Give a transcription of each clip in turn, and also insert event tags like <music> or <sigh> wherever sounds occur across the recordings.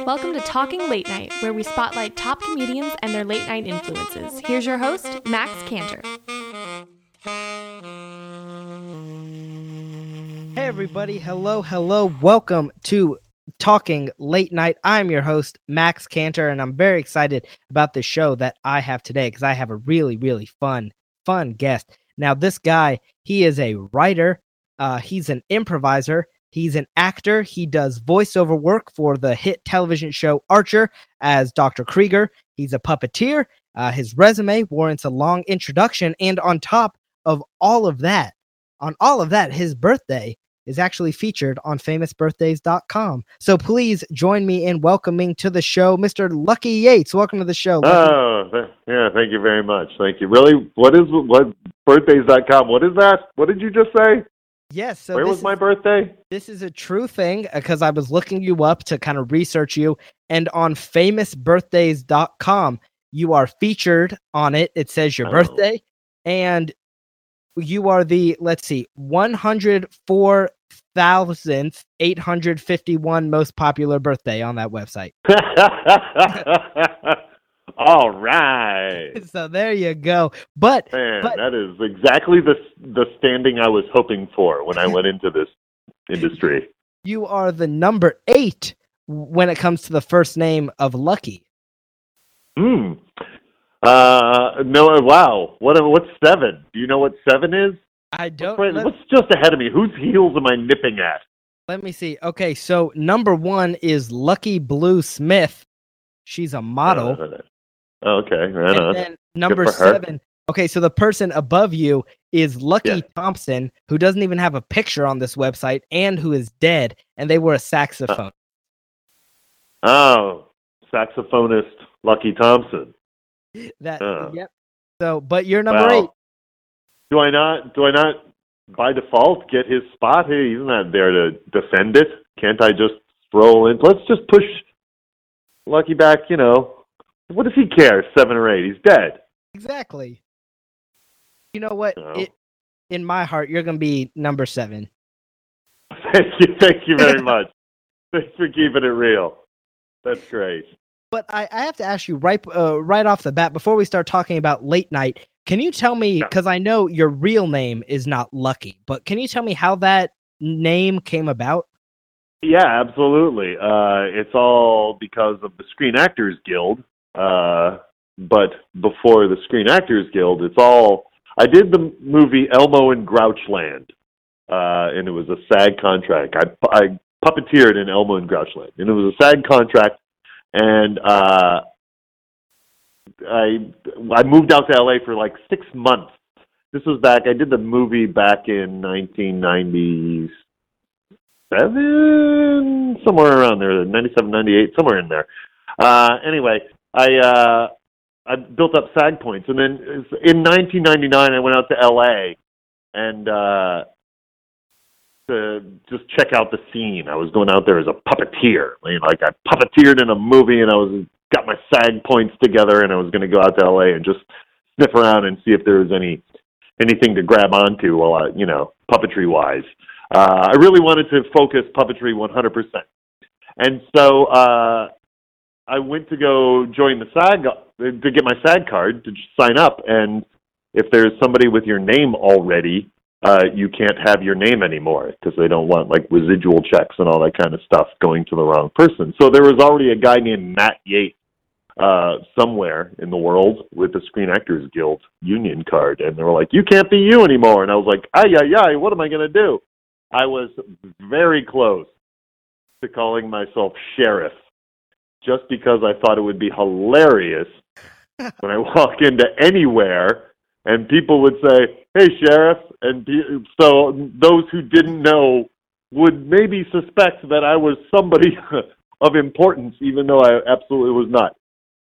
Welcome to Talking Late Night, where we spotlight top comedians and their late night influences. Here's your host, Max Cantor. Hey, everybody. Hello, hello. Welcome to Talking Late Night. I'm your host, Max Cantor, and I'm very excited about the show that I have today because I have a really, really fun, fun guest. Now, this guy, he is a writer, uh, he's an improviser, He's an actor. He does voiceover work for the hit television show Archer as Dr. Krieger. He's a puppeteer. Uh, his resume warrants a long introduction. And on top of all of that, on all of that, his birthday is actually featured on famousbirthdays.com. So please join me in welcoming to the show Mr. Lucky Yates. Welcome to the show. Lucky. Oh, yeah, thank you very much. Thank you. Really? What is what birthdays.com? What is that? What did you just say? Yes. So Where this was is- my birthday? This is a true thing uh, because I was looking you up to kind of research you, and on famousbirthdays.com, you are featured on it. It says your Oh. birthday, and you are the, let's see, 104,851 most popular birthday on that website. <laughs> All right. <laughs> So there you go. But Man, But- that is exactly the the standing I was hoping for when I went into this industry. you are the number eight when it comes to the first name of Lucky. Hmm. Uh, no, wow. What? What's seven? Do you know what seven is? I don't. Let- what's just ahead of me? Whose heels am I nipping at? Let me see. Okay, so number one is Lucky Blue Smith. She's a model. Uh, okay, right and on. then number her. seven. Okay, so the person above you is Lucky Yeah. Thompson, who doesn't even have a picture on this website and who is dead, and they were a saxophone. Oh, saxophonist Lucky Thompson. that uh. yep. So, but you're number Wow. eight. Do I not? Do I not by default get his spot? He's not there to defend it. Can't I just roll in? Let's just push Lucky back. You know, what does he care? Seven or eight? He's dead. Exactly. You know what? Oh. It, in my heart, you're gonna be number seven. <laughs> Thank you. Thank you very <laughs> much. Thanks for keeping it real. That's great. But I, I have to ask you right uh, right off the bat before we start talking about late night. Can you tell me because I know your real name is not Lucky, but can you tell me how that name came about? Yeah, absolutely. Uh, it's all because of the Screen Actors Guild. Uh, but before the Screen Actors Guild, it's all. I did the movie Elmo in Grouchland, uh, and it was a SAG contract. I, I puppeteered in Elmo in Grouchland, and it was a SAG contract. And uh, I I moved out to LA for like six months. This was back. I did the movie back in 1997, somewhere around there, 97, 98, somewhere in there. Uh, anyway, I uh, I built up SAG points, and then in 1999, I went out to L.A. and uh, to just check out the scene. I was going out there as a puppeteer, like I puppeteered in a movie, and I was got my SAG points together, and I was going to go out to L.A. and just sniff around and see if there was any anything to grab onto while I, you know, puppetry wise. Uh, I really wanted to focus puppetry 100%. And so uh, I went to go join the SAG to get my SAG card to sign up. And if there's somebody with your name already, uh, you can't have your name anymore because they don't want like residual checks and all that kind of stuff going to the wrong person. So there was already a guy named Matt Yates uh, somewhere in the world with the Screen Actors Guild union card, and they were like, "You can't be you anymore." And I was like, "Ay ay ay, what am I going to do?" I was very close to calling myself sheriff, just because I thought it would be hilarious when I walk into anywhere and people would say, "Hey, sheriff," and so those who didn't know would maybe suspect that I was somebody <laughs> of importance, even though I absolutely was not.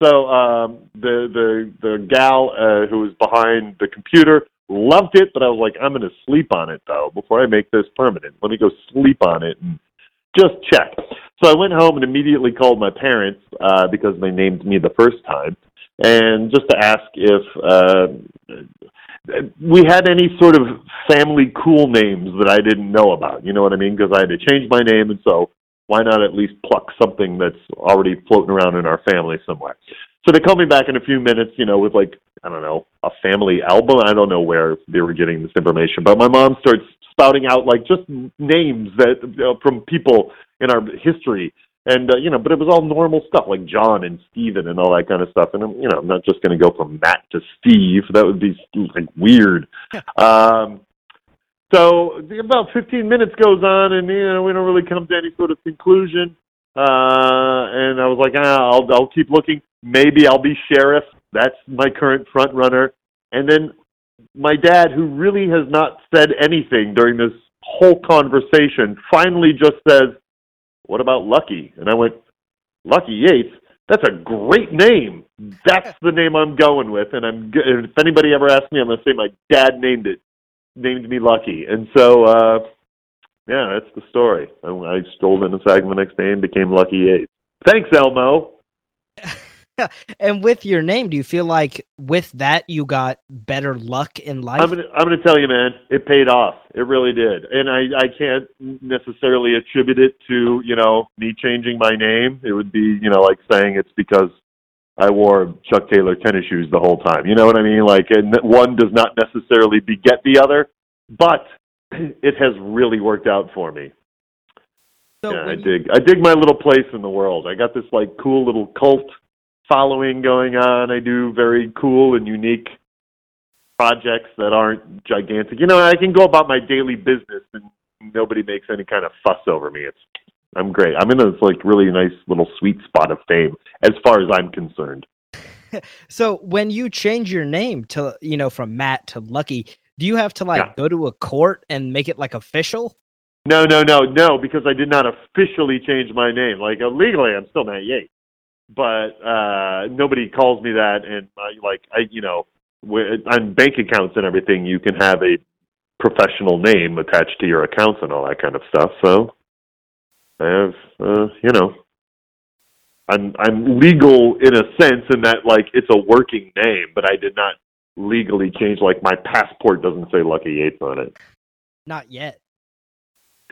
So um, the the the gal uh, who was behind the computer loved it, but I was like, I'm going to sleep on it though before I make this permanent. Let me go sleep on it and just check. So I went home and immediately called my parents uh, because they named me the first time, and just to ask if uh, we had any sort of family cool names that I didn't know about. You know what I mean? Because I had to change my name, and so why not at least pluck something that's already floating around in our family somewhere? So they called me back in a few minutes, you know, with like, I don't know, a family album. I don't know where they were getting this information, but my mom starts spouting out like just names that know, from people in our history. And, uh, you know, but it was all normal stuff like John and Steven and all that kind of stuff. And, I'm, you know, I'm not just going to go from Matt to Steve. That would be like weird. um, so about 15 minutes goes on, and you know we don't really come to any sort of conclusion. Uh, and I was like, ah, I'll I'll keep looking. Maybe I'll be sheriff. That's my current front runner. And then my dad, who really has not said anything during this whole conversation, finally just says, "What about Lucky?" And I went, "Lucky Yates." That's a great name. That's the name I'm going with. And I'm. If anybody ever asks me, I'm going to say my dad named it named me Lucky, and so uh, yeah, that's the story. I, I stole into Saginaw next day and became Lucky Yates. Thanks, Elmo. <laughs> <laughs> and with your name, do you feel like with that you got better luck in life? I'm gonna I'm gonna tell you, man, it paid off. It really did, and I I can't necessarily attribute it to you know me changing my name. It would be you know like saying it's because I wore Chuck Taylor tennis shoes the whole time. You know what I mean? Like, and one does not necessarily beget the other, but <clears throat> it has really worked out for me. So yeah, I you... dig. I dig my little place in the world. I got this like cool little cult following going on. I do very cool and unique projects that aren't gigantic. You know, I can go about my daily business and nobody makes any kind of fuss over me. It's I'm great. I'm in this like really nice little sweet spot of fame as far as I'm concerned. <laughs> so when you change your name to you know from Matt to Lucky, do you have to like yeah. go to a court and make it like official? No, no, no, no, because I did not officially change my name. Like legally, I'm still Matt Yates, but uh nobody calls me that. And I, like I, you know, on bank accounts and everything, you can have a professional name attached to your accounts and all that kind of stuff. So I have, uh, you know, I'm I'm legal in a sense in that like it's a working name, but I did not legally change. Like my passport doesn't say Lucky Yates on it. Not yet.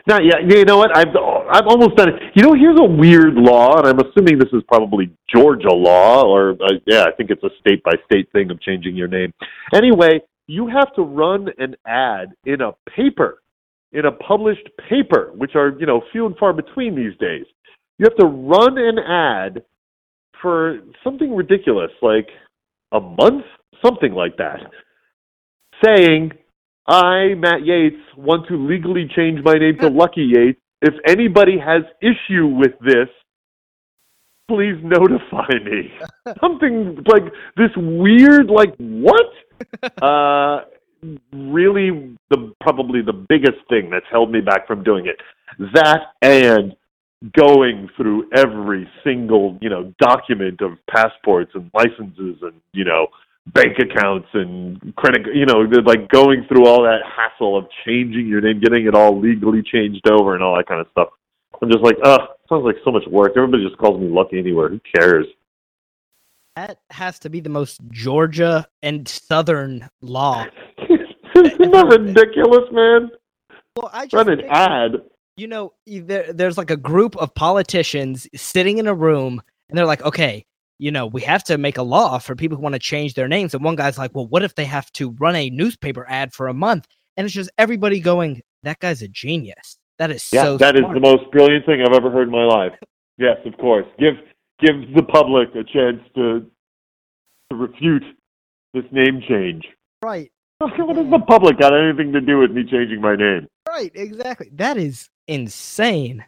Not yet. You know what? I've I've almost done it. You know, here's a weird law, and I'm assuming this is probably Georgia law, or uh, yeah, I think it's a state by state thing of changing your name. Anyway, you have to run an ad in a paper in a published paper, which are, you know, few and far between these days. You have to run an ad for something ridiculous, like a month, something like that, saying, I, Matt Yates, want to legally change my name to Lucky Yates. If anybody has issue with this, please notify me. <laughs> Something like this weird, like, what? <laughs> Uh, really the probably the biggest thing that's held me back from doing it. That and going through every single you know document of passports and licenses and you know bank accounts and credit you know like going through all that hassle of changing your name getting it all legally changed over and all that kind of stuff. I'm just like oh sounds like so much work. Everybody just calls me lucky anywhere. Who cares? That has to be the most georgia and southern law. <laughs> Isn't that ridiculous, man? Well, I just run an ad. You know, there, there's like a group of politicians sitting in a room, and they're like, "Okay, you know, we have to make a law for people who want to change their names." And one guy's like, "Well, what if they have to run a newspaper ad for a month?" And it's just everybody going, "That guy's a genius. That is yeah, so. That is the most brilliant thing I've ever heard in my life." Yes, of course. Give give the public a chance to to refute this name change. Right. <laughs> what does the public got anything to do with me changing my name? Right, exactly. That is insane.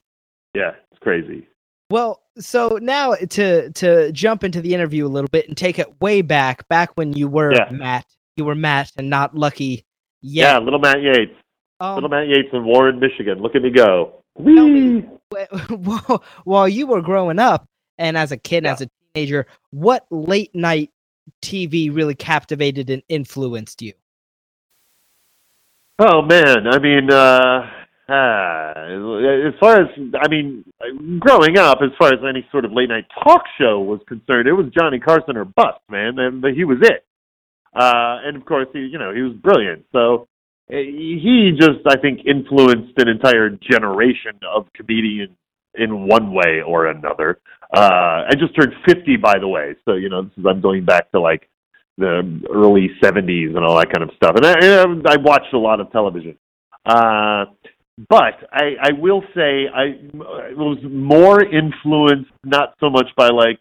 Yeah, it's crazy. Well, so now to to jump into the interview a little bit and take it way back, back when you were yeah. Matt, you were Matt and not Lucky. Yet. Yeah, little Matt Yates, um, little Matt Yates in Warren, Michigan. Look at me go! Me, <laughs> while you were growing up and as a kid, yeah. as a teenager, what late night TV really captivated and influenced you? Oh man, I mean, uh, uh, as far as I mean, growing up, as far as any sort of late night talk show was concerned, it was Johnny Carson or bust, man, and he was it. Uh, and of course, he, you know, he was brilliant. So eh, he just, I think, influenced an entire generation of comedians in one way or another. Uh, I just turned 50, by the way, so you know this is I'm going back to like the early 70s and all that kind of stuff. And I, I watched a lot of television. Uh, but I, I will say I was more influenced, not so much by like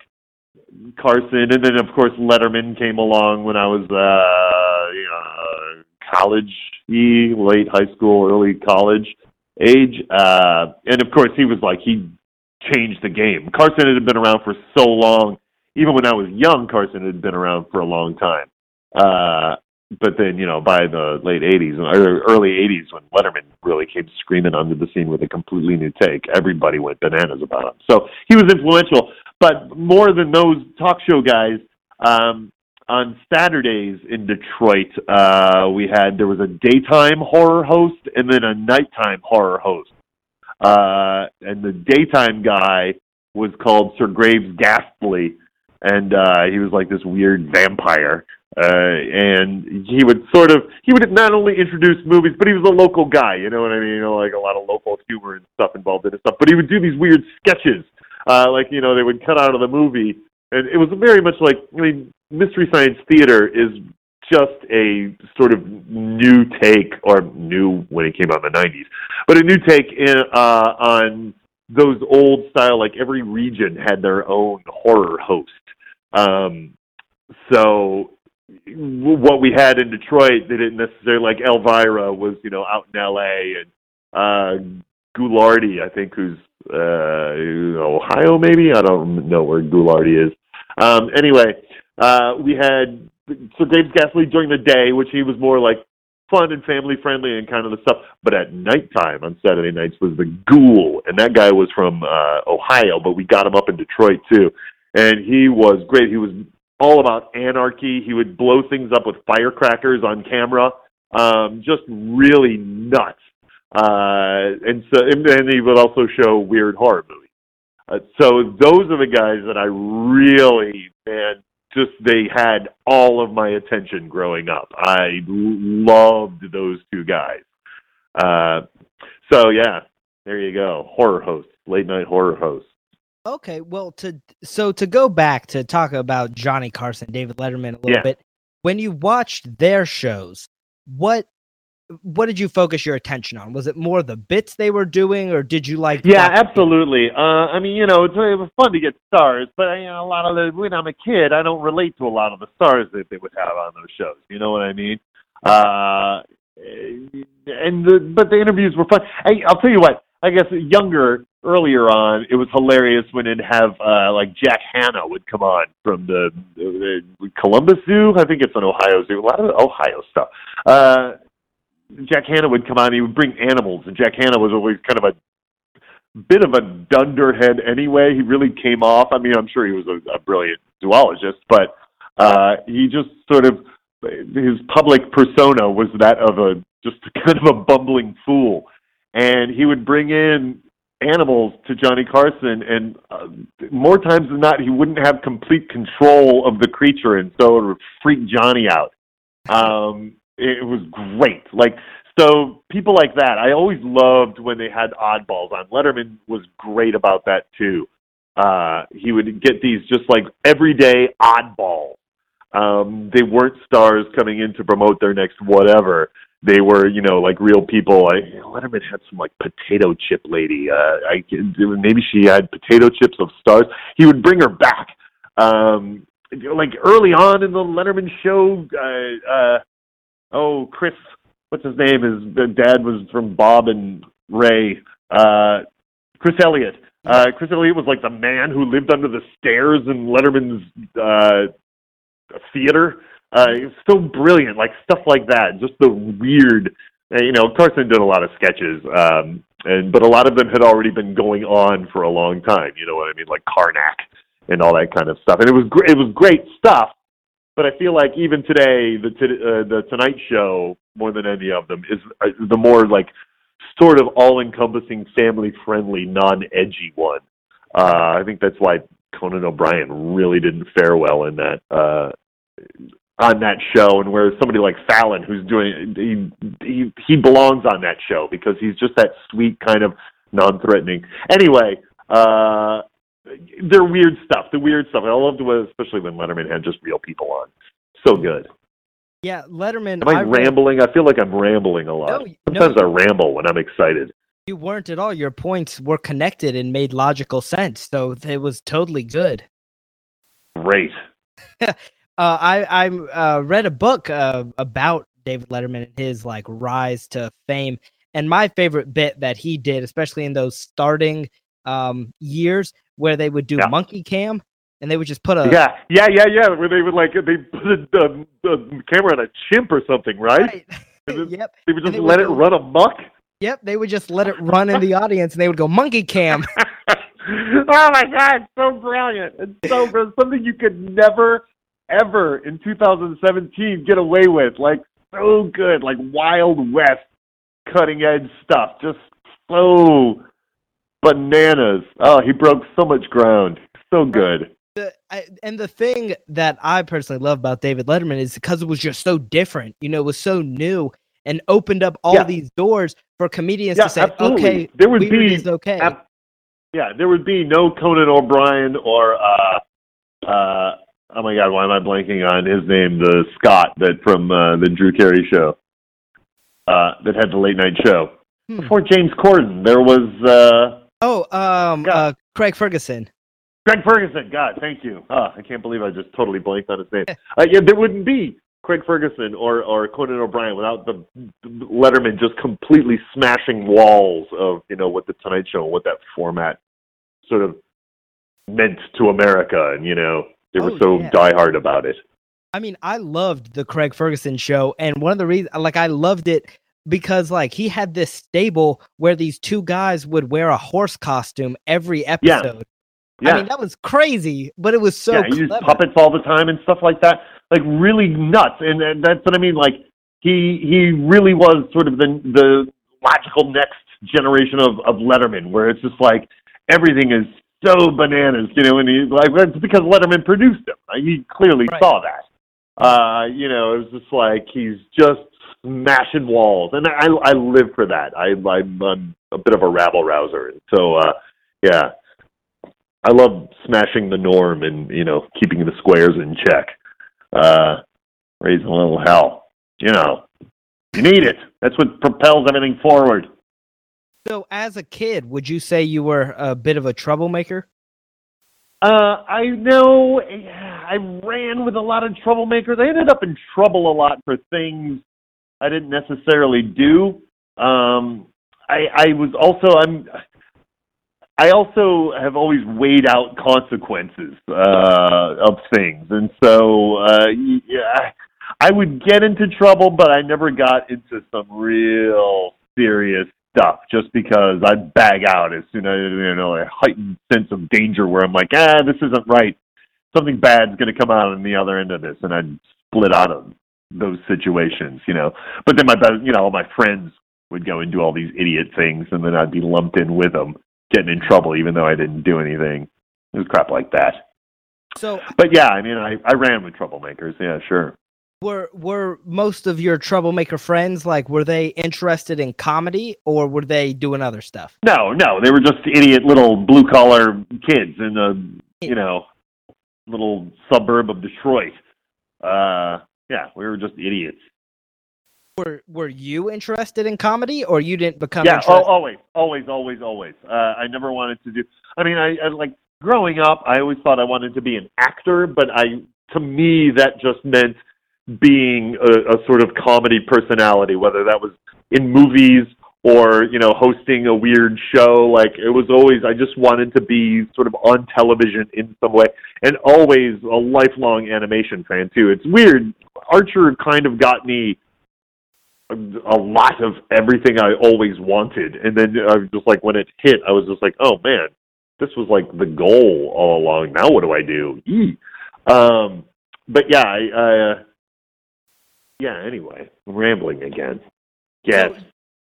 Carson, and then of course Letterman came along when I was uh, you know, college, late high school, early college age, uh, and of course he was like he changed the game. Carson had been around for so long even when I was young, Carson had been around for a long time. Uh, but then, you know, by the late '80s or early '80s, when Letterman really came screaming onto the scene with a completely new take, everybody went bananas about him. So he was influential. But more than those talk show guys, um, on Saturdays in Detroit, uh, we had there was a daytime horror host and then a nighttime horror host. Uh, and the daytime guy was called Sir Graves Ghastly, and uh, he was like this weird vampire. Uh, and he would sort of he would not only introduce movies, but he was a local guy. You know what I mean? You know, like a lot of local humor and stuff involved in it stuff. But he would do these weird sketches, uh, like you know they would cut out of the movie, and it was very much like I mean, mystery science theater is just a sort of new take, or new when it came out in the '90s, but a new take in uh, on those old style. Like every region had their own horror host um, so what we had in Detroit, they didn't necessarily like Elvira was, you know, out in L.A. and uh, Ghoulardi, I think, who's uh, Ohio, maybe I don't know where Ghoulardi is. Um, anyway, uh, we had Sir Graves Ghastly during the day, which he was more like fun and family friendly and kind of the stuff. But at nighttime on Saturday nights was the Ghoul, and that guy was from uh, Ohio, but we got him up in Detroit too and he was great. He was all about anarchy. He would blow things up with firecrackers on camera. Um, just really nuts. Uh, and so, and he would also show weird horror movies. Uh, so those are the guys that I really, man, just they had all of my attention growing up. I loved those two guys. Uh, so yeah, there you go. Horror hosts, late night horror hosts. Okay, well, to so to go back to talk about Johnny Carson, David Letterman a little yeah. bit. When you watched their shows, what what did you focus your attention on? Was it more the bits they were doing, or did you like? Yeah, absolutely. Uh, I mean, you know, it's, it was fun to get stars, but you know, a lot of the when I'm a kid, I don't relate to a lot of the stars that they would have on those shows. You know what I mean? Uh, and the, but the interviews were fun. Hey, I'll tell you what. I guess younger earlier on, it was hilarious when it'd have uh, like Jack Hanna would come on from the, the, the Columbus Zoo. I think it's an Ohio Zoo. A lot of Ohio stuff. Uh, Jack Hanna would come on. He would bring animals, and Jack Hanna was always kind of a bit of a dunderhead anyway. He really came off. I mean, I'm sure he was a, a brilliant zoologist, but uh, he just sort of his public persona was that of a just kind of a bumbling fool and he would bring in animals to Johnny Carson, and uh, more times than not, he wouldn't have complete control of the creature, and so it would freak Johnny out. Um, it was great. Like so, people like that. I always loved when they had oddballs on. Letterman was great about that too. Uh, he would get these just like everyday oddballs. Um, they weren't stars coming in to promote their next whatever they were, you know, like real people. I Letterman had some like potato chip lady. Uh, I maybe she had potato chips of stars. He would bring her back. Um, like early on in the Letterman show, uh, uh, oh Chris, what's his name? His dad was from Bob and Ray. Uh, Chris Elliott. Uh, Chris Elliott was like the man who lived under the stairs in Letterman's uh, theater. Uh, it's so brilliant, like stuff like that. Just the weird, uh, you know. Carson did a lot of sketches, um, and but a lot of them had already been going on for a long time. You know what I mean, like Karnak and all that kind of stuff. And it was gr- it was great stuff. But I feel like even today, the t- uh, the Tonight Show, more than any of them, is uh, the more like sort of all-encompassing, family-friendly, non-edgy one. Uh, I think that's why Conan O'Brien really didn't fare well in that uh, on that show and where somebody like Fallon who's doing he he he belongs on that show because he's just that sweet kind of non-threatening. Anyway, Uh, they're weird stuff. The weird stuff. I loved was especially when Letterman had just real people on. So good. Yeah, Letterman. Am I, read- rambling? I feel like I'm rambling a lot. No, no, Sometimes I ramble when I'm excited. You weren't at all. Your points were connected and made logical sense, so it was totally good. Great. <laughs> Uh, I I uh, read a book uh, about David Letterman and his like rise to fame, and my favorite bit that he did, especially in those starting um, years, where they would do Yeah. monkey cam, and they would just put a yeah, yeah, yeah, yeah. Where they would like they put a, the, the camera on a chimp or something, right? Right. <laughs> Yep, They would just they let would it go- run amok. yep. They would just let it run in the audience, and they would go monkey cam. <laughs> oh my god, so brilliant! It's so br- something you could never, ever in 2017 get away with. Like so good, like Wild West, cutting edge stuff. Just so bananas. Oh, he broke so much ground. So good. the, I, and the thing that I personally love about David Letterman is because it was just so different. You know, it was so new and opened up all Yeah. these doors for comedians Yeah, to say, absolutely. "Okay, There would be is okay." ab- yeah, there would be no Conan O'Brien or uh, uh, oh my god, why am I blanking on his name? The Scot that from uh, the Drew Carey show uh, that had the late night show. Hmm. Before James Corden, there was uh, oh, um, uh, Craig Ferguson. Craig Ferguson. God, thank you. Oh, I can't believe I just totally blanked on his name. <laughs> Uh, yeah, there wouldn't be Craig Ferguson or or Conan O'Brien without the, the Letterman just completely smashing walls of you know what the Tonight Show and what that format sort of meant to America, and you know they were Oh, so yeah. diehard about it. I mean, I loved the Craig Ferguson show, and one of the reasons, like, I loved it because, like, he had this stable where these two guys would wear a horse costume every episode. Yeah, I mean, that was crazy, but it was so yeah, he used clever. puppets all the time and stuff like that, like really nuts. And, and that's what I mean. Like he he really was sort of the the logical next generation of of Letterman, where it's just like everything is so bananas, you know. And he like it's because Letterman produced him. Like, he clearly Right. saw that. Uh, you know, it was just like he's just smashing walls, and I I live for that. I I'm, I'm a bit of a rabble rouser, so uh, yeah. I love smashing the norm and you know keeping the squares in check, uh, raising a little hell. You know, you need it. That's what propels everything forward. So, as a kid, would you say you were a bit of a troublemaker? Uh, I know I ran with a lot of troublemakers. I ended up in trouble a lot for things I didn't necessarily do. Um, I, I was also I'm I also have always weighed out consequences uh, of things, and so uh, yeah, I would get into trouble, but I never got into some real serious stuff just because I'd bag out as soon as you know a heightened sense of danger where I'm like, ah, this isn't right. Something bad's going to come out on the other end of this, and I'd split out of those situations, you know. But then my best, you know, all my friends would go and do all these idiot things, and then I'd be lumped in with them, getting in trouble even though I didn't do anything. It was crap like that. So, But yeah, I mean, I I ran with troublemakers. Yeah, sure. Were were most of your troublemaker friends like were they interested in comedy or were they doing other stuff? No, no, they were just idiot little blue collar kids in a you know little suburb of Detroit. Uh, yeah, we were just idiots. Were were you interested in comedy or you didn't become yeah, oh, always, always, always, always. Uh, I never wanted to do. I mean, I, I like growing up. I always thought I wanted to be an actor, but I, to me, that just meant being a, a sort of comedy personality, whether that was in movies or you know hosting a weird show. Like it was always, I just wanted to be sort of on television in some way, and always a lifelong animation fan too. It's weird. Archer kind of got me a lot of everything I always wanted, and then I was just like, when it hit, I was just like, oh man, this was like the goal all along. Now what do I do? Yee. Um, but yeah, I, uh, yeah. Anyway, I'm rambling again. Yes. So,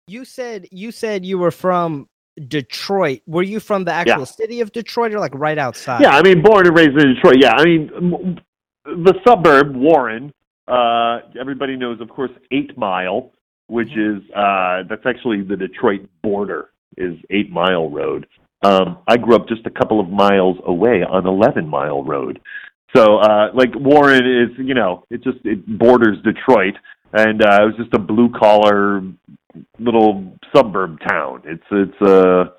you said you said you were from Detroit. Were you from the actual Yeah. city of Detroit or like right outside? Yeah, I mean, born and raised in Detroit. Yeah, I mean, the suburb Warren. Uh, everybody knows, of course, Eight Mile, which is uh, that's actually the Detroit border. Is Eight Mile Road. Um, I grew up just a couple of miles away on 11 Mile Road. So, uh, like Warren is, you know, it just it borders Detroit, and uh, it was just a blue collar little suburb town. It's it's uh,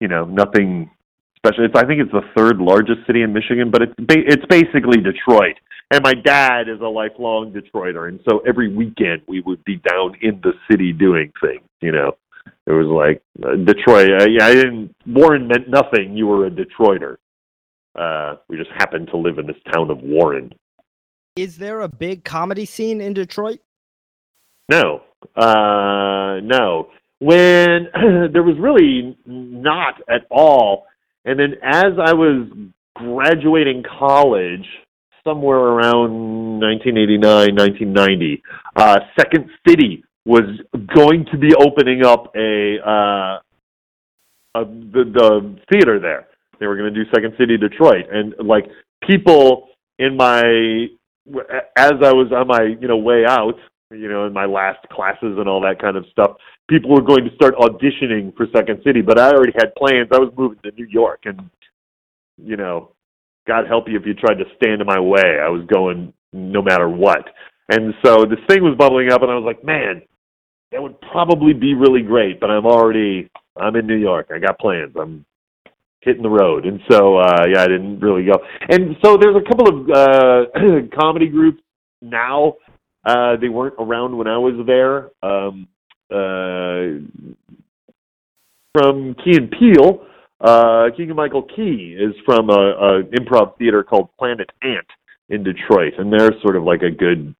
you know, nothing special. It's I think it's the third largest city in Michigan, but it's ba- it's basically Detroit. And my dad is a lifelong Detroiter, and so every weekend we would be down in the city doing things. You know, it was like uh, Detroit. Uh, yeah, I didn't. Warren meant nothing. You were a Detroiter. Uh, we just happened to live in this town of Warren. Is there a big comedy scene in Detroit? No, uh, no. When <clears throat> there was really not at all, and then as I was graduating college, somewhere around 1989, 1990, uh, Second City was going to be opening up a, uh, a the, the theater there. They were going to do Second City Detroit, and like people in my as I was on my you know way out, you know, in my last classes and all that kind of stuff, people were going to start auditioning for Second City, but I already had plans. I was moving to New York, and you know, God help you if you tried to stand in my way. I was going no matter what. And so this thing was bubbling up, and I was like, man, that would probably be really great, but I'm already, I'm in New York. I got plans. I'm hitting the road. And so, uh, yeah, I didn't really go. And so there's a couple of uh, <clears throat> comedy groups now. Uh, they weren't around when I was there. Um, uh, from Key and Peele, uh, and Michael Key is from a, a improv theater called Planet Ant in Detroit, and they're sort of like a good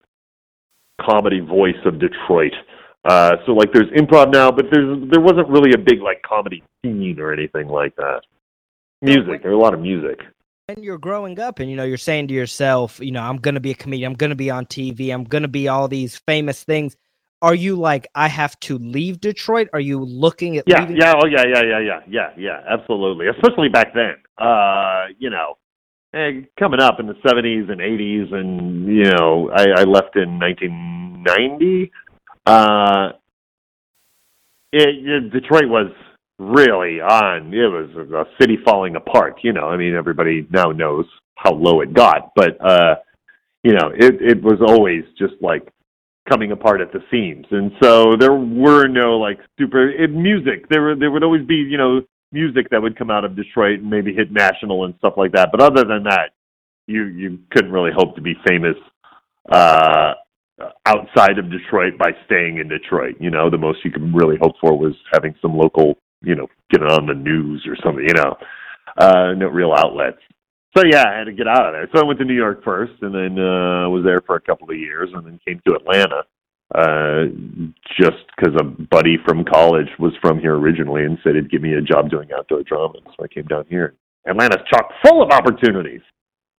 comedy voice of Detroit. Uh, so like there's improv now, but there's there wasn't really a big like comedy scene or anything like that. Music, there's a lot of music. When you're growing up and you know you're saying to yourself, you know, I'm gonna be a comedian, I'm gonna be on TV, I'm gonna be all these famous things are you like I have to leave Detroit? Are you looking at yeah, leaving? yeah, oh yeah, yeah, yeah, yeah, yeah, yeah, absolutely. Especially back then, uh, you know, and coming up in the '70s and '80s, and you know, I, I left in 1990. Uh, it, it, Detroit was really on. It was a city falling apart. You know, I mean, everybody now knows how low it got, but uh, you know, it it was always just like coming apart at the seams. And so there were no like super it, music. There were there would always be you know music that would come out of Detroit and maybe hit national and stuff like that. But other than that, you you couldn't really hope to be famous uh, outside of Detroit by staying in Detroit. You know, the most you could really hope for was having some local you know getting on the news or something. You know, uh, no real outlets so yeah, I had to get out of there. So I went to New York first, and then uh, was there for a couple of years, and then came to Atlanta. Uh, just because a buddy from college was from here originally and said he'd give me a job doing outdoor drama, so I came down here. Atlanta's chock full of opportunities.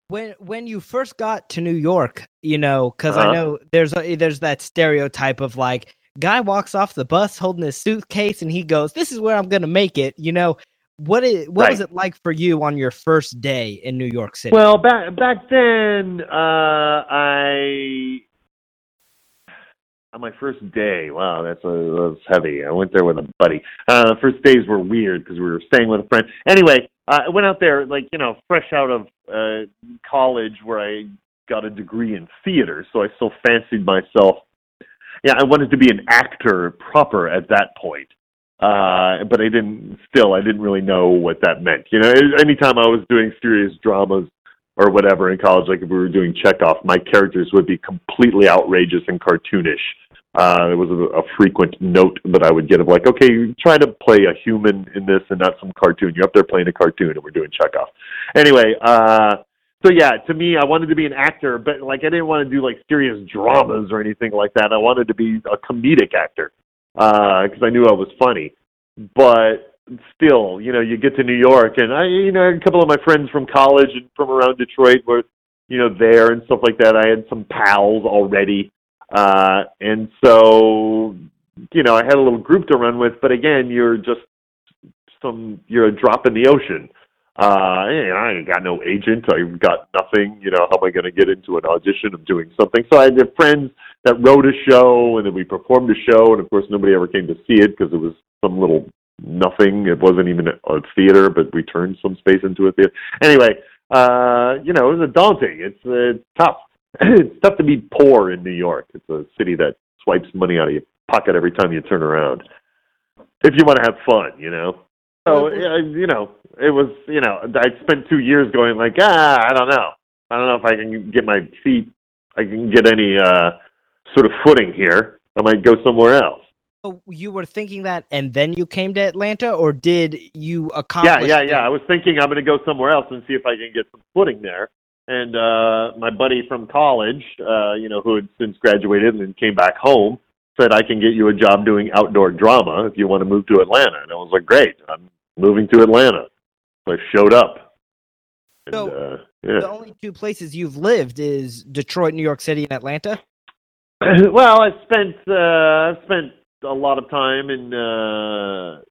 When when you first got to New York, you know, because uh-huh. I know there's a, there's that stereotype of like guy walks off the bus holding his suitcase and he goes, "This is where I'm gonna make it," you know what is what right. was it like for you on your first day in New York City? Well, back back then, uh, I on my first day. Wow, that's a, that's heavy. I went there with a buddy. Uh, first days were weird because we were staying with a friend. Anyway, uh, I went out there like you know, fresh out of uh, college where I got a degree in theater, so I still fancied myself. Yeah, I wanted to be an actor proper at that point uh, but I didn't. Still, I didn't really know what that meant. You know, anytime I was doing serious dramas or whatever in college, like if we were doing Chekhov, my characters would be completely outrageous and cartoonish. Uh, it was a, a frequent note that I would get of like, okay, try to play a human in this and not some cartoon. You're up there playing a cartoon, and we're doing Chekhov. Anyway, uh, so yeah, to me, I wanted to be an actor, but like I didn't want to do like serious dramas or anything like that. I wanted to be a comedic actor because uh, I knew I was funny. But still, you know, you get to New York, and I, you know, a couple of my friends from college and from around Detroit were, you know, there and stuff like that. I had some pals already, uh, and so, you know, I had a little group to run with. But again, you're just some, you're a drop in the ocean. Uh, and I ain't got no agent. I've got nothing. You know, how am I going to get into an audition of doing something? So I had friends that wrote a show, and then we performed a show, and of course nobody ever came to see it because it was some little nothing. It wasn't even a theater, but we turned some space into a theater. Anyway, uh, you know, it was daunting. It's uh, tough. <clears throat> it's tough to be poor in New York. It's a city that swipes money out of your pocket every time you turn around. If you want to have fun, you know. So you know, it was you know, I spent two years going like, ah, I don't know, I don't know if I can get my feet, I can get any uh, sort of footing here. I might go somewhere else. So you were thinking that, and then you came to Atlanta, or did you Yeah, accomplish? yeah, it? yeah. I was thinking I'm going to go somewhere else and see if I can get some footing there. And uh, my buddy from college, uh, you know, who had since graduated and came back home, said I can get you a job doing outdoor drama if you want to move to Atlanta. And I was like, great, I'm moving to Atlanta. So I showed up. And, So, uh, yeah. The only two places you've lived is Detroit, New York City, and Atlanta. <clears throat> well, I spent uh, I spent a lot of time in uh,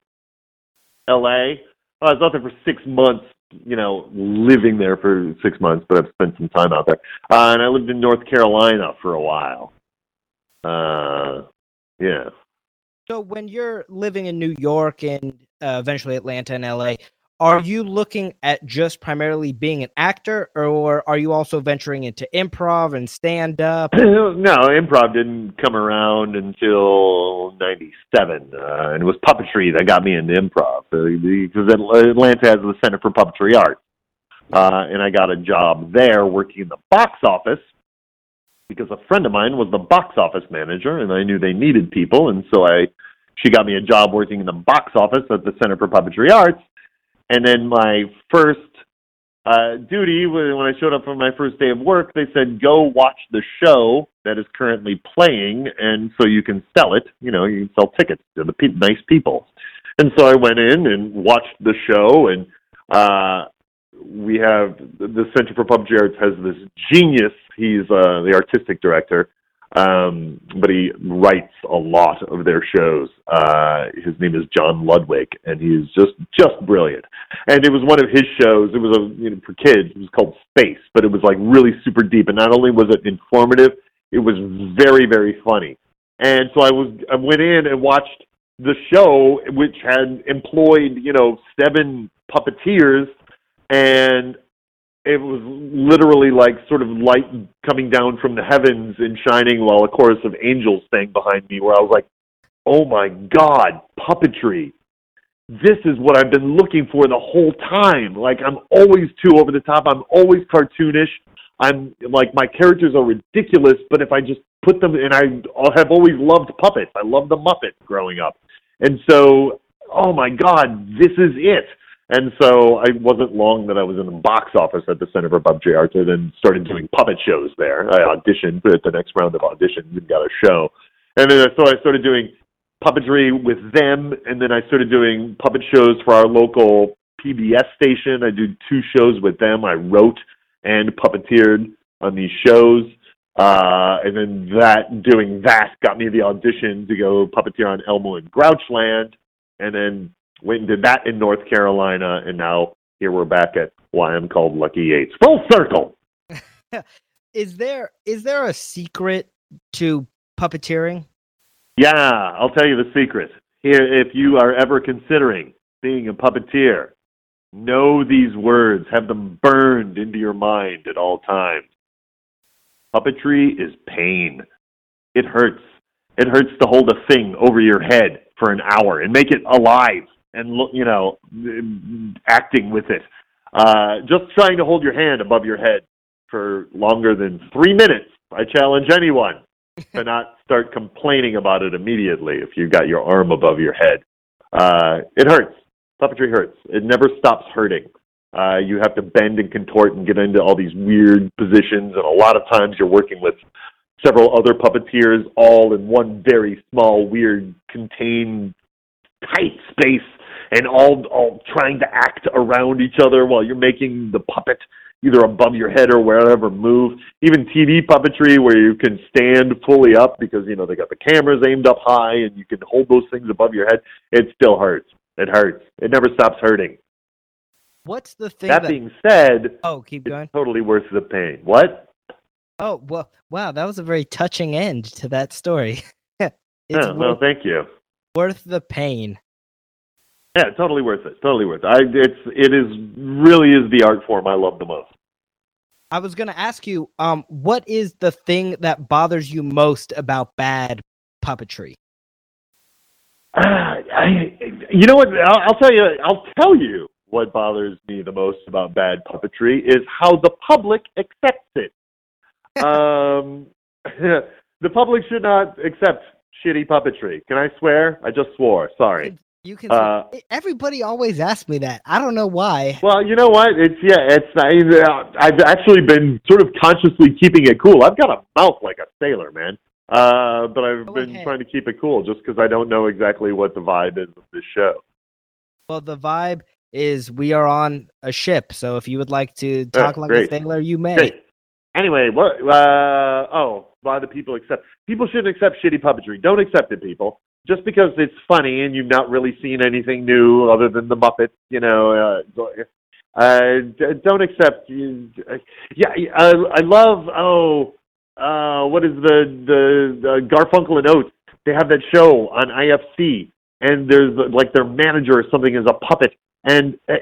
L.A. I was out there for six months. You know, living there for six months, but I've spent some time out there. Uh, and I lived in North Carolina for a while. Uh, yeah. So when you're living in New York and uh, eventually Atlanta and LA, are you looking at just primarily being an actor, or are you also venturing into improv and stand up? <laughs> no, improv didn't come around until '97, uh, and it was puppetry that got me into improv uh, because Atlanta has the Center for Puppetry Arts, uh, and I got a job there working in the box office because a friend of mine was the box office manager, and I knew they needed people, and so I she got me a job working in the box office at the Center for Puppetry Arts, and then my first uh, duty when I showed up for my first day of work, they said go watch the show that is currently playing, and so you can sell it. You know, you can sell tickets to the pe- nice people. And so I went in and watched the show, and uh, we have the Center for Puppetry Arts has this genius. He's uh, the artistic director, um, but he writes a lot of their shows. Uh, his name is Jon Ludwig, and he is just just brilliant. And it was one of his shows. It was a you know for kids. It was called Space, but it was like really super deep. And not only was it informative, it was very very funny. And so I was I went in and watched the show, which had employed you know seven puppeteers, and it was literally like sort of light coming down from the heavens and shining while a chorus of angels sang behind me where I was like, "Oh my god, puppetry. This is what I've been looking for the whole time. Like I'm always too over the top. I'm always cartoonish. I'm like my characters are ridiculous, but if I just put them and I have always loved puppets. I loved the Muppets growing up. And so, oh my god, this is it. And so I wasn't long that I was in the box office at the Center for Puppetry Arts and then started doing puppet shows there. I auditioned at the next round of auditions and got a show. And then so I started doing puppetry with them, and then I started doing puppet shows for our local PBS station. I did two shows with them. I wrote and puppeteered on these shows. Uh, and then that doing that got me the audition to go puppeteer on Elmo and Grouchland, and then went and did that in North Carolina, and now here we're back at why I'm called Lucky Yates. Full circle. <laughs> Is there is there a secret to puppeteering? Yeah, I'll tell you the secret. Here, if you are ever considering being a puppeteer, know these words, have them burned into your mind at all times. Puppetry is pain. It hurts. It hurts to hold a thing over your head for an hour and make it alive and look, you know, acting with it. Uh, just trying to hold your hand above your head for longer than three minutes. I challenge anyone <laughs> to not start complaining about it immediately if you've got your arm above your head. Uh, it hurts. Puppetry hurts. It never stops hurting. Uh, you have to bend and contort and get into all these weird positions, and a lot of times you're working with several other puppeteers all in one very small, weird, contained, tight space, and all all trying to act around each other while you're making the puppet either above your head or wherever move. Even TV puppetry where you can stand fully up because you know they got the cameras aimed up high and you can hold those things above your head. It still hurts. It hurts. It never stops hurting. What's the thing That that? being said, oh, keep going. it's totally worth the pain. What? Oh well, wow, that was a very touching end to that story. <laughs> it's Yeah, worth, thank you. worth the pain. Yeah, totally worth it. Totally worth it. I, it's it is really is the art form I love the most. I was going to ask you, um, what is the thing that bothers you most about bad puppetry? Uh, <sighs> I, you know what? I'll, I'll tell you. I'll tell you what bothers me the most about bad puppetry is how the public accepts it. <laughs> um, <laughs> the public should not accept shitty puppetry. Can I swear? I just swore. Sorry. You can. Uh, everybody always asks me that. I don't know why. Well, you know what? It's yeah. It's I, I've actually been sort of consciously keeping it cool. I've got a mouth like a sailor, man. Uh, but I've Go been ahead. trying to keep it cool just because I don't know exactly what the vibe is of this show. Well, the vibe is we are on a ship. So if you would like to talk like great. a sailor, you may. Great. Anyway, what? Uh, oh, why the people accept? People shouldn't accept shitty puppetry. Don't accept it, people. Just because it's funny and you've not really seen anything new other than the Muppets, you know. Uh, uh, don't accept. Yeah, I, I love. Oh, uh, what is the the, Garfunkel and Oates? They have that show on IFC, and there's like their manager or something is a puppet, and uh,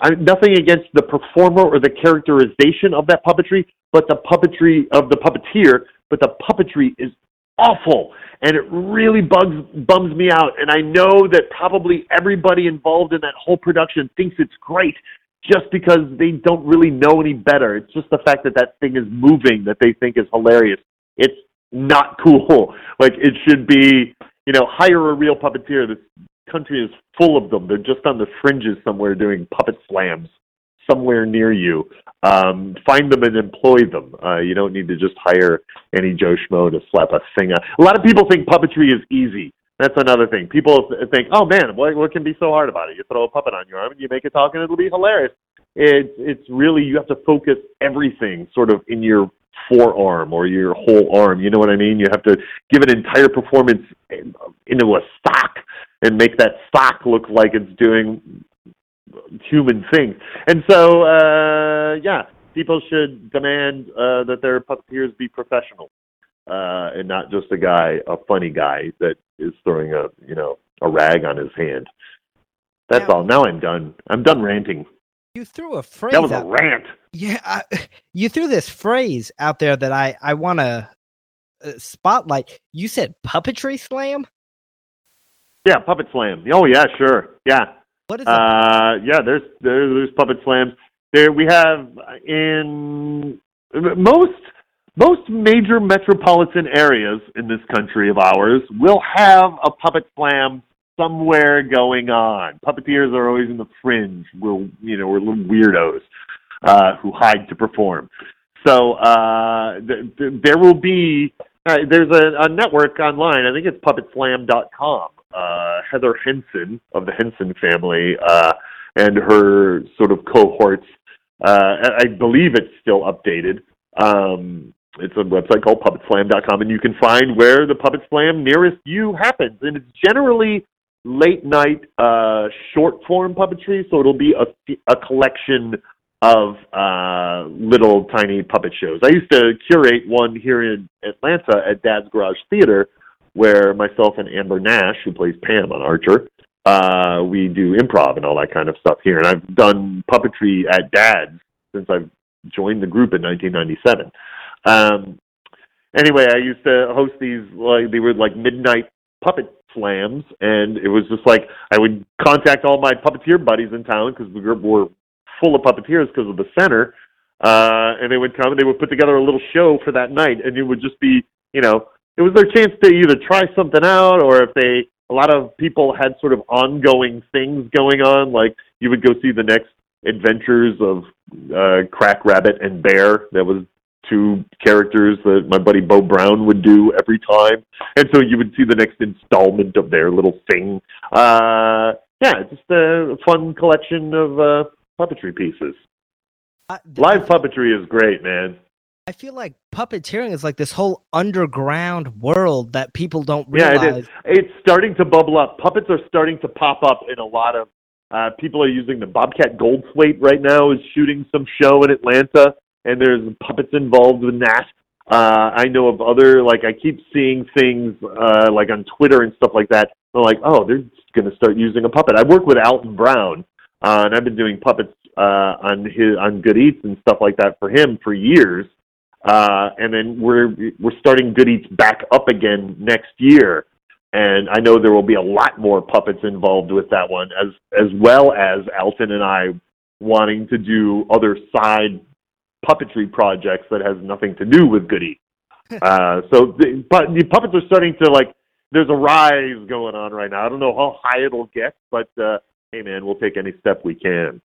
I, nothing against the performer or the characterization of that puppetry, but the puppetry of the puppeteer, but the puppetry is awful and it really bugs bums me out and i know that probably everybody involved in that whole production thinks it's great just because they don't really know any better. It's just the fact that that thing is moving that they think is hilarious. It's not cool. <laughs> Like it should be you know hire a real puppeteer. This country is full of them. They're just on the fringes somewhere doing puppet slams somewhere near you. Um, find them and employ them. Uh, you don't need to just hire any Joe Schmo to slap a thing on. A lot of people think puppetry is easy. That's another thing. People think, "Oh man, what what can be so hard about it? You throw a puppet on your arm and you make it talk, and it'll be hilarious." It's it's really you have to focus everything sort of in your forearm or your whole arm. You know what I mean? You have to give an entire performance into a sock and make that sock look like it's doing human thing. And so, uh, yeah, people should demand uh, that their puppeteers be professional uh, and not just a guy, a funny guy that is throwing a you know a rag on his hand. That's now, all. Now I'm done. I'm done ranting. You threw a phrase. That was out. a rant. Yeah, I, you threw this phrase out there that I I want to uh, spotlight. You said puppetry slam. Yeah, puppet slam. Oh yeah, sure. Yeah. What is uh, yeah, there's, there's there's puppet slams. There we have in most most major metropolitan areas in this country of ours will have a puppet slam somewhere going on. Puppeteers are always in the fringe. We're you know we're little weirdos uh, who hide to perform. So uh, th- th- there will be uh, there's a, a network online. I think it's puppetslam.com. Uh, Heather Henson of the Henson family uh, and her sort of cohorts. Uh, I believe it's still updated. Um, it's a website called puppetslam.com, and you can find where the puppet slam nearest you happens. And it's generally late night uh, short form puppetry, so it'll be a, a collection of uh, little tiny puppet shows. I used to curate one here in Atlanta at Dad's Garage Theater, where myself and Amber Nash, who plays Pam on Archer, uh, we do improv and all that kind of stuff here. And I've done puppetry at Dad's since I've joined the group in 1997. Um, anyway, I used to host these like they were like midnight puppet slams, and it was just like I would contact all my puppeteer buddies in town because the group were full of puppeteers because of the center, uh, and they would come and they would put together a little show for that night, and it would just be you know it was their chance to either try something out or if they a lot of people had sort of ongoing things going on like you would go see the next adventures of uh crack rabbit and bear that was two characters that my buddy Bo Brown would do every time. And so you would see the next installment of their little thing. Uh, yeah, just a fun collection of uh, puppetry pieces. Live puppetry is great, man. I feel like puppeteering is like this whole underground world that people don't realize. Yeah, it is. It's starting to bubble up. Puppets are starting to pop up in a lot of. Uh, people are using the Bobcat Goldthwait right now is shooting some show in Atlanta and there's puppets involved in that. Uh, I know of other like I keep seeing things uh, like on Twitter and stuff like that. I'm like, oh, they're going to start using a puppet. I work with Alton Brown, uh, and I've been doing puppets uh, on his on Good Eats and stuff like that for him for years. Uh, and then we're we're starting Good Eats back up again next year, and I know there will be a lot more puppets involved with that one, as as well as Alton and I wanting to do other side puppetry projects that has nothing to do with Good Eats. <laughs> uh, so, the, but the puppets are starting to like. There's a rise going on right now. I don't know how high it'll get, but uh, hey, man, we'll take any step we can.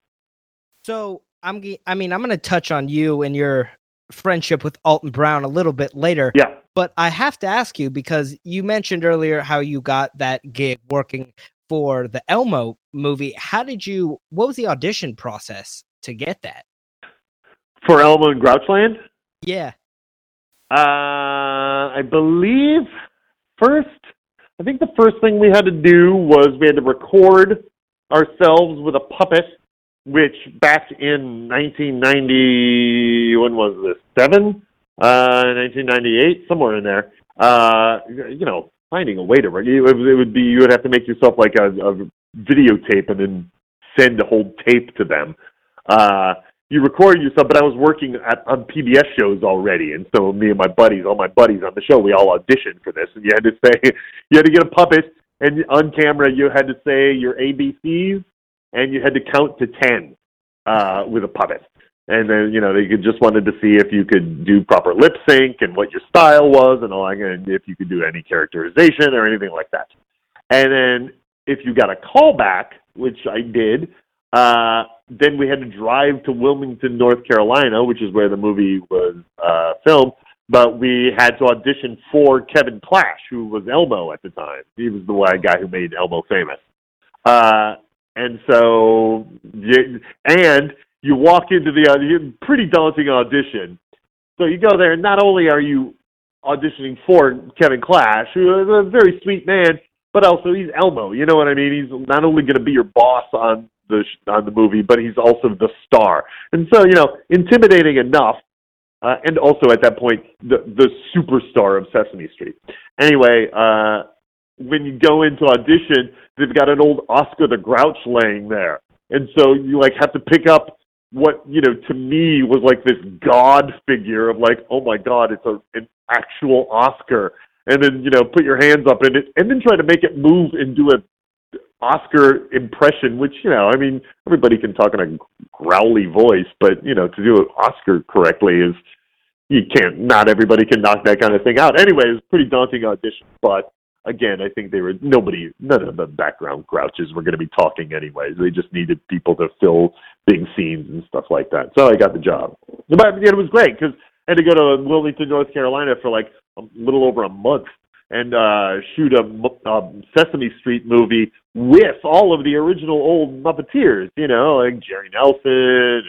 So I'm, I mean, I'm going to touch on you and your friendship with Alton Brown a little bit later. Yeah. But I have to ask you because you mentioned earlier how you got that gig working for the Elmo movie. How did you? What was the audition process to get that? For Elmo and Grouchland? Yeah. Uh, I believe first. I think the first thing we had to do was we had to record ourselves with a puppet which back in 1990, when was this? Seven, uh, 1998, somewhere in there. Uh, you know, finding a way to it would, it would be you would have to make yourself like a, a videotape and then send a whole tape to them. Uh, you record yourself, but I was working at, on PBS shows already, and so me and my buddies, all my buddies on the show, we all auditioned for this, and you had to say, <laughs> you had to get a puppet, and on camera you had to say your ABCs and you had to count to 10 uh, with a puppet. And then, you know, they just wanted to see if you could do proper lip sync and what your style was and all and if you could do any characterization or anything like that. And then if you got a callback, which I did, uh, then we had to drive to Wilmington, North Carolina, which is where the movie was uh, filmed. But we had to audition for Kevin Clash, who was Elmo at the time. He was the guy who made Elmo famous. Uh, and so, you, and you walk into the uh, pretty daunting audition. So you go there, and not only are you auditioning for Kevin Clash, who is a very sweet man, but also he's Elmo. You know what I mean? He's not only going to be your boss on the on the movie, but he's also the star. And so, you know, intimidating enough. Uh, and also at that point, the the superstar of Sesame Street. Anyway, uh, when you go into audition, they've got an old Oscar the Grouch laying there, and so you like have to pick up what you know to me was like this god figure of like oh my god it's a an actual Oscar, and then you know put your hands up in it, and then try to make it move and do a Oscar impression, which you know, I mean, everybody can talk in a growly voice, but you know, to do an Oscar correctly is you can't. Not everybody can knock that kind of thing out. Anyway, it's a pretty daunting audition, but again, I think they were nobody, none of the background grouches were going to be talking anyways. They just needed people to fill big scenes and stuff like that. So I got the job. But it was great because I had to go to Wilmington, North Carolina for like a little over a month and uh, shoot a, a Sesame Street movie with all of the original old Muppeteers. You know, like Jerry Nelson and.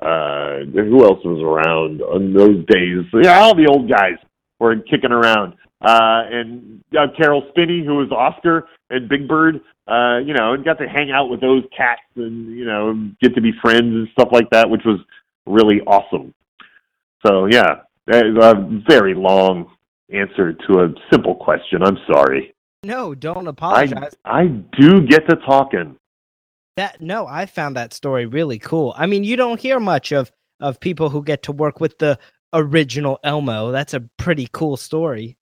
Uh, who else was around on those days? Yeah, all the old guys were kicking around uh, and uh, Caroll Spinney, who was Oscar and Big Bird, uh, you know, and got to hang out with those cats and you know get to be friends and stuff like that, which was really awesome. So yeah, a very long answer to a simple question. I'm sorry. No, don't apologize. I, I do get to talking. That no, I found that story really cool. I mean, you don't hear much of of people who get to work with the original Elmo. That's a pretty cool story.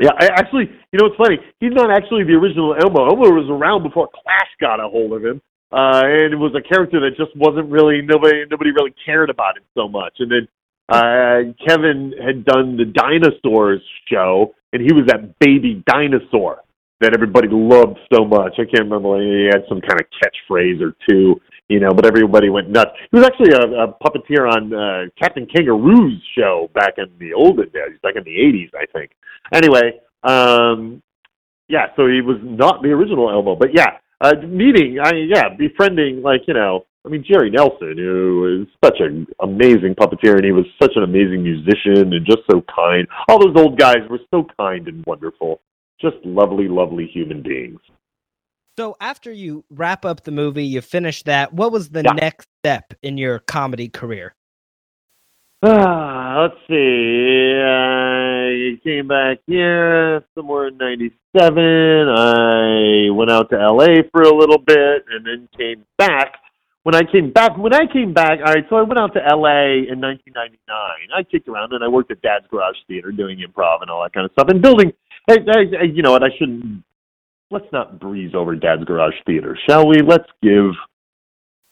Yeah, actually, you know, it's funny. He's not actually the original Elmo. Elmo was around before Clash got a hold of him, uh, and it was a character that just wasn't really nobody nobody really cared about it so much. And then uh, Kevin had done the dinosaurs show, and he was that baby dinosaur that everybody loved so much. I can't remember. He had some kind of catchphrase or two, you know, but everybody went nuts. He was actually a, a puppeteer on uh, Captain Kangaroo's show back in the olden days, back in the '80s, I think. Anyway, um, yeah, so he was not the original Elmo, but yeah, uh, meeting, I yeah, befriending, like you know, I mean Jerry Nelson, who is such an amazing puppeteer, and he was such an amazing musician and just so kind. All those old guys were so kind and wonderful, just lovely, lovely human beings. So after you wrap up the movie, you finish that. What was the yeah. next step in your comedy career? Ah, uh, let's see. I came back here somewhere in '97. I went out to LA for a little bit, and then came back. When I came back, when I came back, all right. So I went out to LA in 1999. I kicked around and I worked at Dad's Garage Theater, doing improv and all that kind of stuff, and building. I, I, you know what? I shouldn't. Let's not breeze over Dad's Garage Theater, shall we? Let's give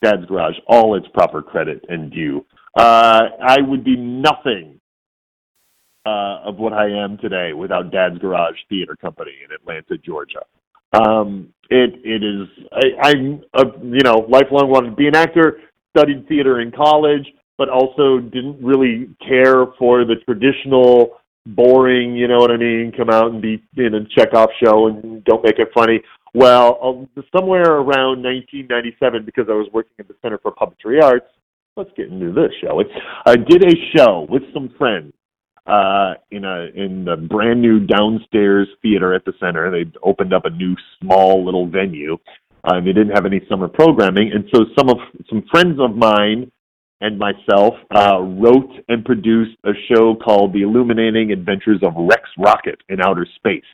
Dad's Garage all its proper credit and due. Uh, I would be nothing uh, of what I am today without Dad's Garage Theater Company in Atlanta, Georgia. Um, it it is I, I'm a you know lifelong wanted to be an actor, studied theater in college, but also didn't really care for the traditional boring, you know what I mean, come out and be in a Chekhov show and don't make it funny. Well, um, somewhere around 1997, because I was working at the Center for Puppetry Arts, let's get into this, shall we? I did a show with some friends uh, in a in the brand new downstairs theater at the center. They opened up a new small little venue. Uh, they didn't have any summer programming, and so some of some friends of mine and myself uh, wrote and produced a show called The Illuminating Adventures of Rex Rocket in Outer Space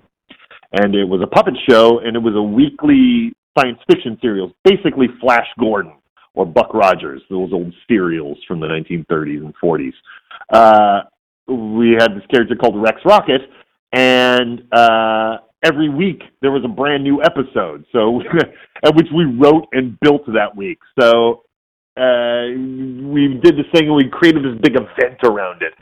and it was a puppet show, and it was a weekly science fiction serial, basically Flash Gordon or Buck Rogers, those old serials from the 1930s and 40s. Uh, we had this character called Rex Rocket, and uh, every week there was a brand new episode, so <laughs> which we wrote and built that week. So uh, we did this thing, and we created this big event around it.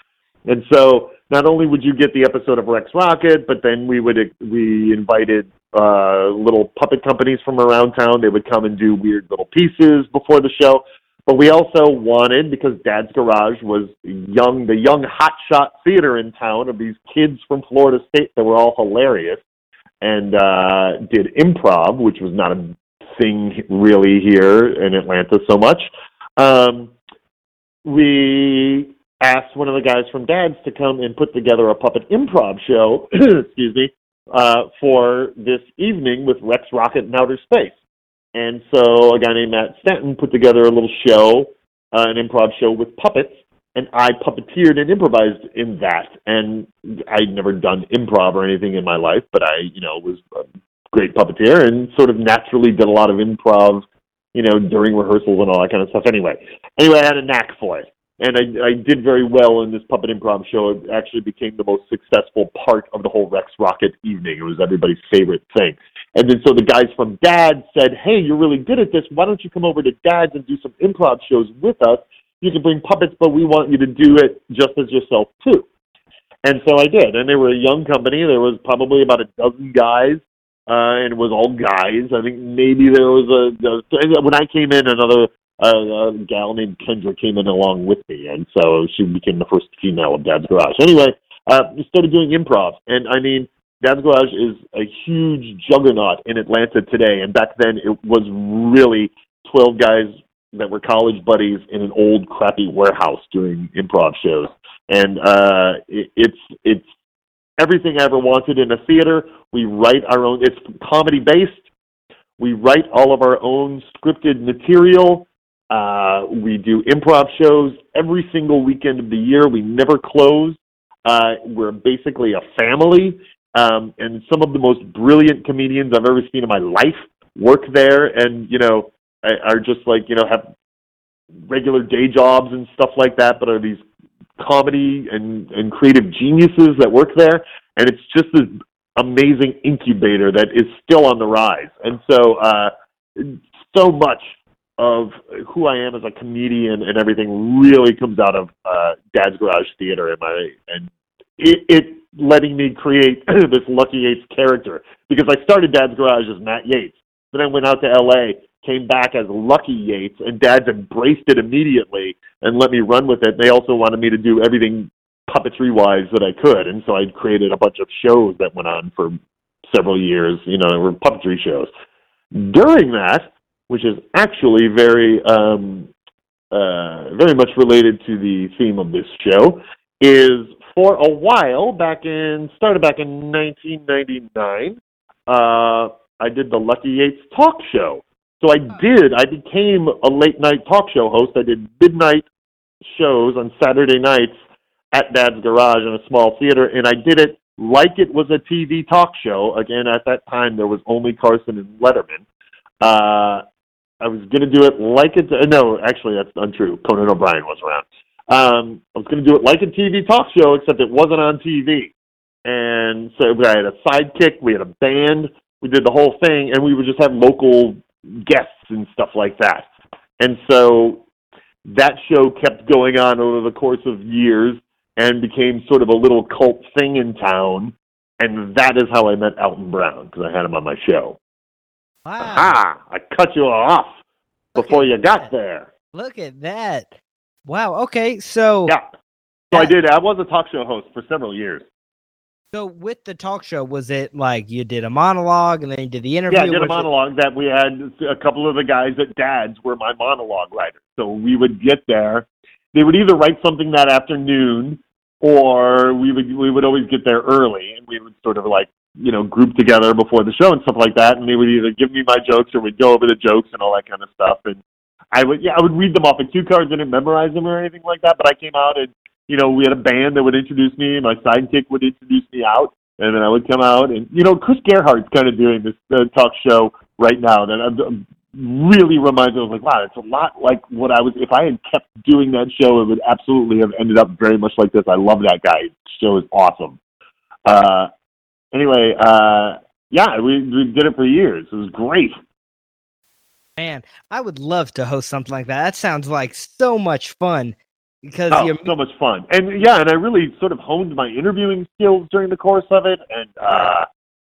And so not only would you get the episode of Rex Rocket, but then we would we invited uh, little puppet companies from around town. They would come and do weird little pieces before the show. But we also wanted because Dad's Garage was young, the young hotshot theater in town of these kids from Florida State that were all hilarious and uh, did improv, which was not a really here in Atlanta so much. Um, we asked one of the guys from Dad's to come and put together a puppet improv show, <clears throat> excuse me, uh, for this evening with Rex Rocket and outer space. And so a guy named Matt Stanton put together a little show, uh, an improv show with puppets, and I puppeteered and improvised in that. And I'd never done improv or anything in my life, but I, you know, was a great puppeteer and sort of naturally did a lot of improv, you know, during rehearsals and all that kind of stuff. Anyway, anyway, I had a knack for it and I, I did very well in this puppet improv show. It actually became the most successful part of the whole Rex Rocket evening. It was everybody's favorite thing. And then so the guys from Dad said, "Hey, you're really good at this. Why don't you come over to Dad's and do some improv shows with us? You can bring puppets, but we want you to do it just as yourself too." And so I did. And they were a young company. There was probably about a dozen guys, uh, and it was all guys. I think maybe there was a, a when I came in, another a, a gal named Kendra came in along with me, and so she became the first female of Dad's Garage. Anyway, uh, we started doing improv, and I mean, Dad's Garage is a huge juggernaut in Atlanta today, and back then it was really twelve guys that were college buddies in an old crappy warehouse doing improv shows, and uh, it, it's it's everything I ever wanted in a theater. We write our own. It's comedy based. We write all of our own scripted material. Uh, we do improv shows every single weekend of the year. We never close. Uh, we're basically a family, um, and some of the most brilliant comedians I've ever seen in my life work there, and you know, are just like you know have regular day jobs and stuff like that, but are these comedy and and creative geniuses that work there, and it's just this amazing incubator that is still on the rise, and so uh, so much of who I am as a comedian and everything really comes out of uh, Dad's Garage Theater and my and it, it letting me create <clears throat> this Lucky Yates character because I started Dad's Garage as Matt Yates, then I went out to L.A. Came back as Lucky Yates, and Dad's embraced it immediately and let me run with it. They also wanted me to do everything puppetry wise that I could, and so I created a bunch of shows that went on for several years. You know, were puppetry shows. During that, which is actually very um, uh, very much related to the theme of this show, is for a while back in started back in 1999. Uh, I did the Lucky Yates talk show. So I did. I became a late night talk show host. I did midnight shows on Saturday nights at Dad's Garage in a small theater, and I did it like it was a TV talk show. Again, at that time there was only Carson and Letterman. Uh, I was going to do it like it. Uh, no, actually, that's untrue. Conan O'Brien was around. Um, I was going to do it like a TV talk show, except it wasn't on TV. And so I had a sidekick, we had a band, we did the whole thing, and we would just have local guests and stuff like that. And so that show kept going on over the course of years and became sort of a little cult thing in town. And that is how I met Alton Brown because I had him on my show. Wow. Aha! I cut you off before you got there. Look at that. Wow. Okay. So Yeah. So I did. I was a talk show host for several years. So with the talk show, was it like you did a monologue and then you did the interview? Yeah, I did a Was it- monologue that we had a couple of the guys at Dad's were my monologue writers. So we would get there. They would either write something that afternoon or we would we would always get there early and we would sort of like, you know, group together before the show and stuff like that and they would either give me my jokes or we'd go over the jokes and all that kind of stuff and I would yeah, I would read them off in cue cards, I didn't memorize them or anything like that, but I came out and you know, we had a band that would introduce me, my sidekick would introduce me out, and then I would come out and you know, Chris Gethard's kind of doing this uh, talk show right now that I'm, I'm really reminds me. of like, wow, it's a lot like what I was. If I had kept doing that show, it would absolutely have ended up very much like this. I love that guy. Show is awesome. Uh, anyway, uh, yeah, we we did it for years. It was great. Man, I would love to host something like that. That sounds like so much fun because Oh, so much fun. And yeah, and I really sort of honed my interviewing skills during the course of it, and uh,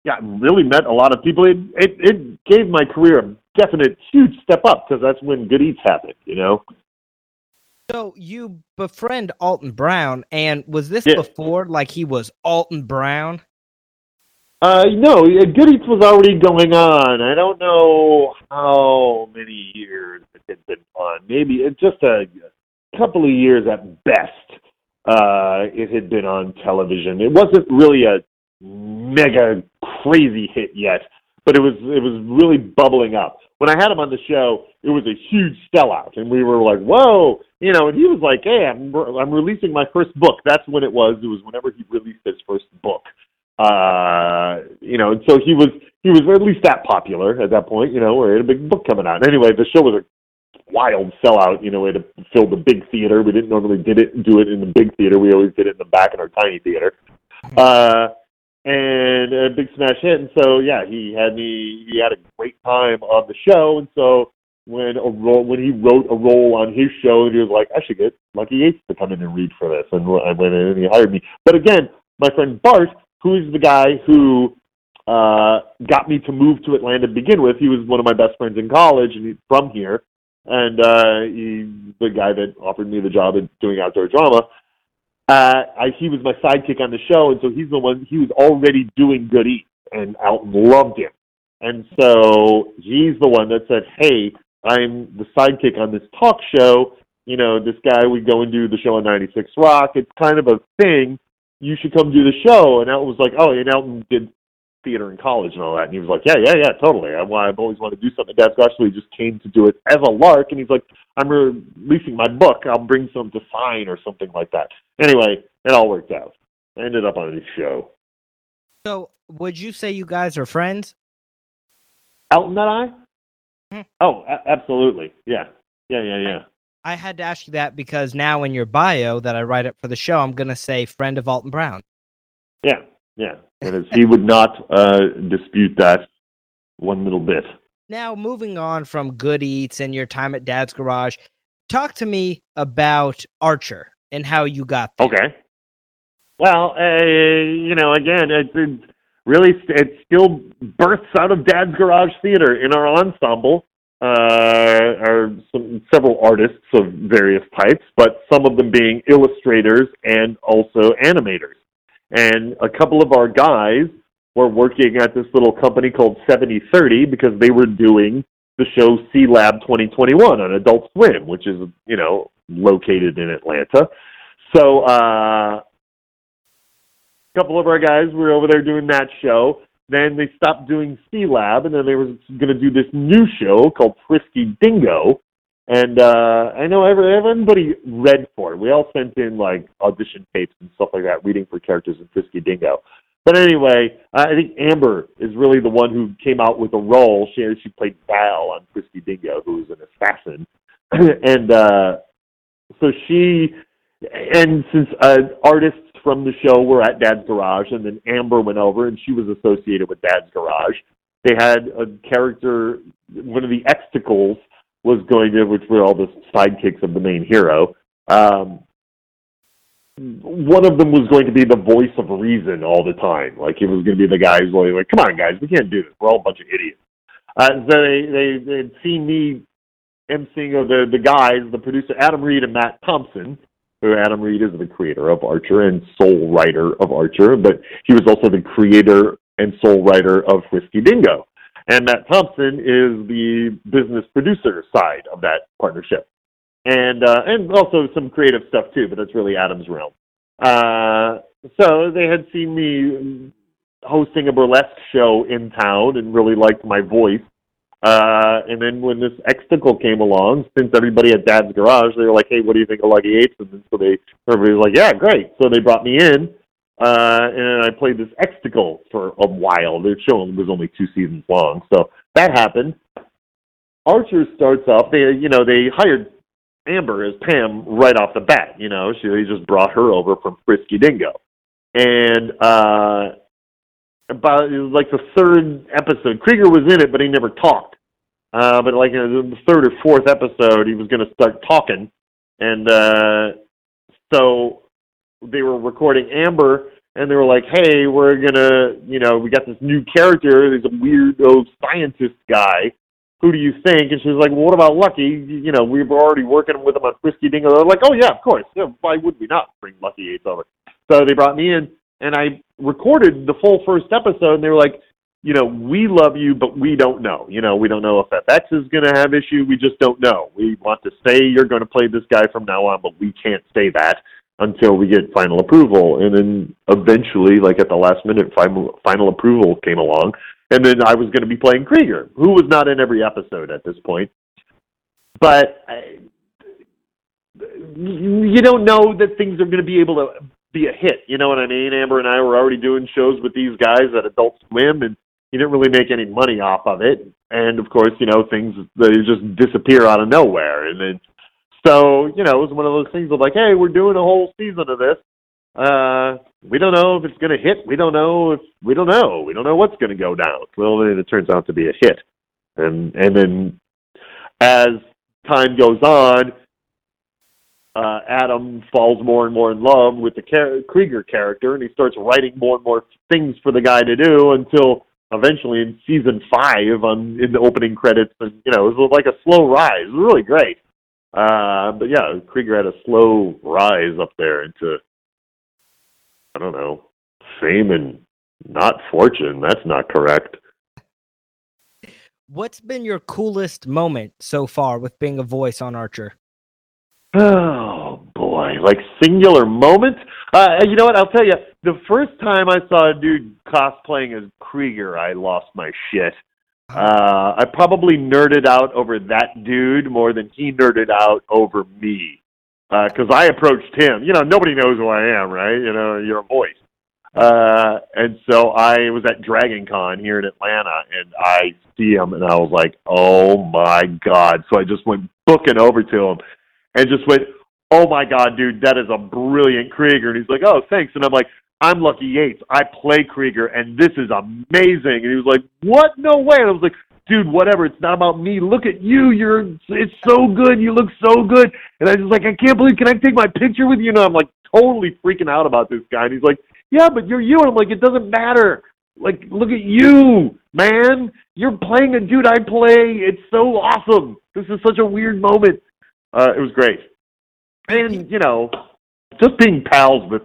yeah, I really met a lot of people. It it, it gave my career a definite huge step up because that's when Good Eats happened. You know. so you befriend Alton Brown, and was this Yeah. before like he was Alton Brown? Uh, no, uh, Good Eats was already going on. I don't know how many years it had been on. Maybe it's just a couple of years at best. Uh, it had been on television. It wasn't really a mega crazy hit yet, but it was it was really bubbling up. When I had him on the show, it was a huge sellout, and we were like, "Whoa!" You know, and he was like, "Hey, I'm I'm releasing my first book." That's when it was. It was whenever he released his first book uh you know and so he was he was at least that popular at that point you know where he had a big book coming out anyway the show was a wild sellout you know we had to fill the big theater. We didn't normally did it do it in the big theater. We always did it in the back in our tiny theater. Uh and a big smash hit. And so yeah he had me he had a great time on the show. And so when a role when he wrote a role on his show and he was like I should get Lucky Yates to come in and read for this. And I went in and he hired me. But again my friend Bart who is the guy who uh, got me to move to Atlanta to begin with. He was one of my best friends in college, and he's from here. And uh, he's the guy that offered me the job of doing outdoor drama. Uh, I, he was my sidekick on the show, and so he's the one. He was already doing Good Eats, and Alton loved him. And so he's the one that said, "Hey, I'm the sidekick on this talk show. You know, this guy. We go and do the show on 96 Rock. It's kind of a thing." you should come do the show. And Alton was like, oh, and Alton did theater in college and all that. And he was like, yeah, yeah, yeah, totally. I, I've always wanted to do something. So he just came to do it as a lark. And he's like, I'm releasing my book. I'll bring some to sign or something like that. Anyway, it all worked out. I ended up on his show. So would you say you guys are friends? Alton and I? Hmm. Oh, a- absolutely. Yeah. Yeah, yeah, yeah. I had to ask you that because now in your bio that I write up for the show, I'm gonna say friend of Alton Brown. Yeah, yeah. It is. he would not uh, dispute that one little bit. Now moving on from Good Eats and your time at Dad's Garage, talk to me about Archer and how you got there. Okay. Well, uh, you know, again, it, it really it still births out of Dad's Garage Theater in our ensemble. Uh, are some several artists of various types, but some of them being illustrators and also animators. And a couple of our guys were working at this little company called 7030 because they were doing the show Sealab 2021 on Adult Swim, which is, you know, located in Atlanta. So, uh, a couple of our guys were over there doing that show. Then they stopped doing C Lab, and then they were going to do this new show called Frisky Dingo. And uh, I know every, everybody read for it. We all sent in like audition tapes and stuff like that, reading for characters in Frisky Dingo. But anyway, I think Amber is really the one who came out with a role. She she played Val on Frisky Dingo, who was an assassin, <clears throat> and uh, so she and since uh, artists from the show were at Dad's Garage, and then Amber went over, and she was associated with Dad's Garage. They had a character, one of the Xtacles was going to, which were all the sidekicks of the main hero. Um, one of them was going to be the voice of reason all the time. Like he was going to be the guy who's like, "Come on, guys, we can't do this. We're all a bunch of idiots." Uh, so they they they had seen me emceeing of the the guys, the producer Adam Reed and Matt Thompson. Who Adam Reed is the creator of Archer and sole writer of Archer, but he was also the creator and sole writer of Frisky Dingo. And Matt Thompson is the business producer side of that partnership and uh, and also some creative stuff too, but that's really Adam's realm. Uh, so they had seen me hosting a burlesque show in town and really liked my voice. Uh, and then when this Xtacle came along, since everybody at Dad's Garage, they were like, "Hey, what do you think of Lucky Yates?" And so they everybody was like, "Yeah, great." So they brought me in, uh, and I played this Xtacle for a while. The show was only two seasons long, so that happened. Archer starts off. They, you know, they hired Amber as Pam right off the bat. You know, she they just brought her over from Frisky Dingo, and uh, about it was like the third episode, Krieger was in it, but he never talked. Uh, but like in the third or fourth episode, he was going to start talking, and uh, so they were recording Amber, and they were like, "Hey, we're gonna, you know, we got this new character. There's a weird old scientist guy." who do you think? And she was like, well, what about Lucky? You know, we were already working with him on Frisky Dingo. They're like, oh, yeah, of course. Yeah, why would we not bring Lucky Yates over? So they brought me in, and I recorded the full first episode, and they were like, you know, we love you, but we don't know. You know, we don't know if FX is going to have issue. We just don't know. We want to say you're going to play this guy from now on, but we can't say that until we get final approval. And then eventually, like at the last minute, final, final approval came along and then I was going to be playing Krieger, who was not in every episode at this point. But I, you don't know that things are going to be able to be a hit. You know what I mean? Amber and I were already doing shows with these guys at Adult Swim, and you didn't really make any money off of it. And of course, you know things they just disappear out of nowhere, and then so you know it was one of those things of like, hey, we're doing a whole season of this. Uh, we don't know if it's going to hit. We don't know if we don't know. We don't know what's going to go down. Well, then it turns out to be a hit, and and then as time goes on, uh, Adam falls more and more in love with the Krieger character, and he starts writing more and more things for the guy to do until eventually in season five, on in the opening credits, and you know it was like a slow rise. It was really great. Uh, but yeah, Krieger had a slow rise up there into I don't know, fame and not fortune. That's not correct. What's been your coolest moment so far with being a voice on Archer? Oh boy, like singular moment. Uh, you know what? I'll tell you. The first time I saw a dude cosplaying as Krieger, I lost my shit. Uh, I probably nerded out over that dude more than he nerded out over me because uh, I approached him. You know, nobody knows who I am, right? You know, you're a voice. Uh, and so I was at Dragon Con here in Atlanta, and I see him, and I was like, "Oh my god!" So I just went booking over to him, and just went, "Oh my god, dude, that is a brilliant Krieger." And he's like, "Oh, thanks." And I'm like, "I'm Lucky Yates. I play Krieger, and this is amazing." And he was like, "What? No way!" And I was like, dude, whatever. It's not about me. Look at you. You're, it's so good. You look so good. And I was like, I can't believe, can I take my picture with you? And I'm like totally freaking out about this guy. And he's like, yeah, but you're you. And I'm like, it doesn't matter. Like, look at you, man. You're playing a dude I play. It's so awesome. This is such a weird moment. Uh, it was great. And, you know, just being pals with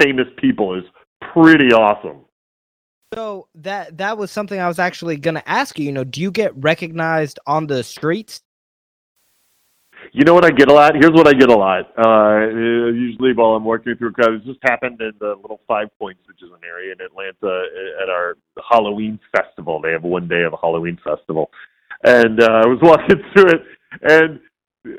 famous people is pretty awesome. So that that was something I was actually going to ask you. You know, do you get recognized on the streets? You know what I get a lot? Here's what I get a lot. Uh, usually while I'm working through crowds, this just happened in the little Five Points, which is an area in Atlanta at our Halloween festival. They have one day of a Halloween festival, and uh, I was <laughs> walking through it, and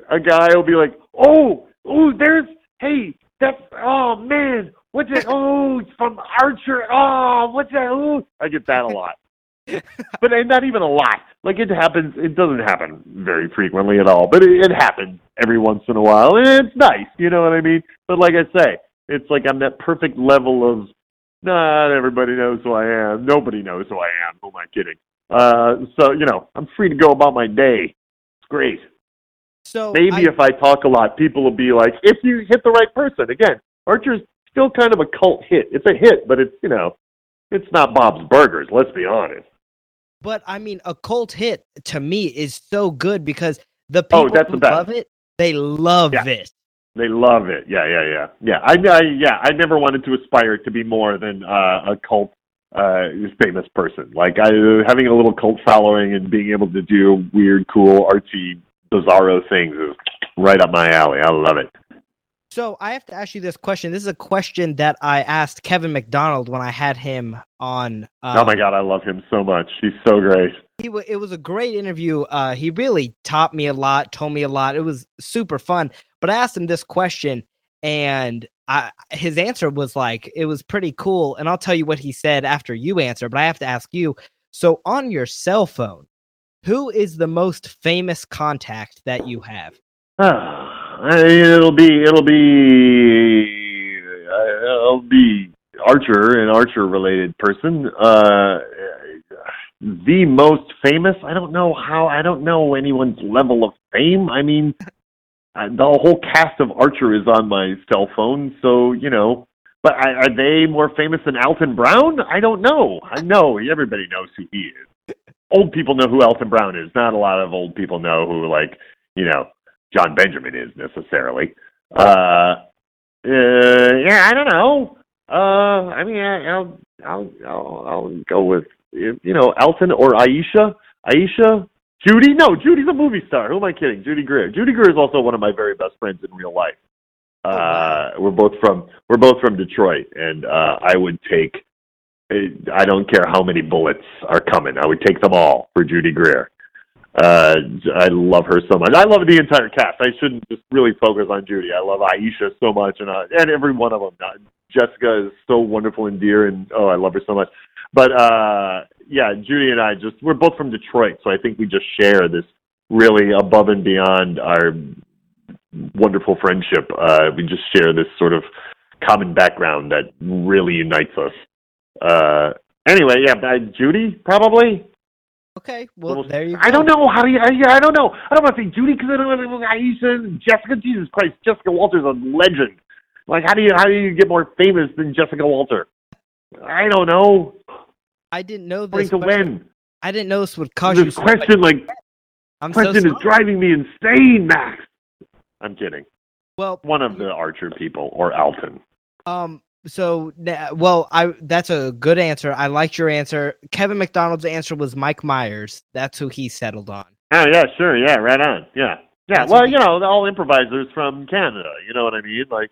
a guy will be like, "Oh, oh, there's hey, that's oh man, what's that? Oh, it's from Archer. Oh, what's that? Oh, I get that a lot, <laughs> but not even a lot. Like it happens. It doesn't happen very frequently at all, but it, it happens every once in a while, and it's nice. You know what I mean? But like I say, it's like I'm that perfect level of not everybody knows who I am. Nobody knows who I am. Who am I kidding? Uh, so you know, I'm free to go about my day. It's great. So Maybe I, if I talk a lot, people will be like, if you hit the right person. Again, Archer's still kind of a cult hit. It's a hit, but it's you know, it's not Bob's Burgers. Let's be honest. but I mean, a cult hit to me is so good because the people Oh, that's who the best. love it, they love Yeah. it. They love it. Yeah, yeah, yeah, yeah. I, I yeah, I never wanted to aspire to be more than uh, a cult uh, famous person. Like I, having a little cult following and being able to do weird, cool, artsy, bizarro things is right up my alley. I love it. So I have to ask you this question. This is a question that I asked Kevin McDonald when I had him on. Uh, oh my god, I love him so much. He's so great. he wa it was a great interview. Uh, he really taught me a lot, told me a lot. It was super fun. But I asked him this question, and I, his answer was like it was pretty cool. And I'll tell you what he said after you answer. But I have to ask you. So on your cell phone, who is the most famous contact that you have? <sighs> <sighs> it'll be it'll be uh, it'll be Archer, an Archer related person. Uh, the most famous. I don't know how. I don't know anyone's level of fame. I mean, uh, the whole cast of Archer is on my cell phone, so you know. But are they more famous than Alton Brown? I don't know. I know everybody knows who he is. Old people know who Alton Brown is. Not a lot of old people know who, like, you know, Jon Benjamin is necessarily. Uh, uh, yeah, I don't know. Uh, I mean, I, I'll, I'll, I'll, I'll go with you know Alton or Aisha. Aisha, Judy. No, Judy's a movie star. Who am I kidding? Judy Greer. Judy Greer is also one of my very best friends in real life. Uh, we're both from we're both from Detroit, and uh, I would take. I don't care how many bullets are coming. I would take them all for Judy Greer. Uh, I love her so much. I love the entire cast. I shouldn't just really focus on Judy. I love Aisha so much, and uh, and every one of them. Uh, Jessica is so wonderful and dear, and oh, I love her so much. But uh, yeah, Judy and I just we're both from Detroit, so I think we just share this really above and beyond our wonderful friendship. Uh, we just share this sort of common background that really unites us. Uh, anyway, yeah, Judy probably. Okay, well Almost- there you go. I don't know how do you. I, yeah, I don't know. I don't want to say Judy because I don't know Aisha Jessica. Jesus Christ, Jessica Walter's a legend. Like, how do you how do you get more famous than Jessica Walter? I don't know. I didn't know this. to question- when I didn't know this would cause you. this so question, like I'm so question is driving me insane, Max. I'm kidding. Well, One of the Archer people or Alton. Um. So, well, I that's a good answer. I liked your answer. Kevin McDonald's answer was Mike Myers. That's who he settled on. Oh yeah, sure, yeah, right on, yeah, yeah. That's well, you know, all improvisers from Canada. You know what I mean? Like,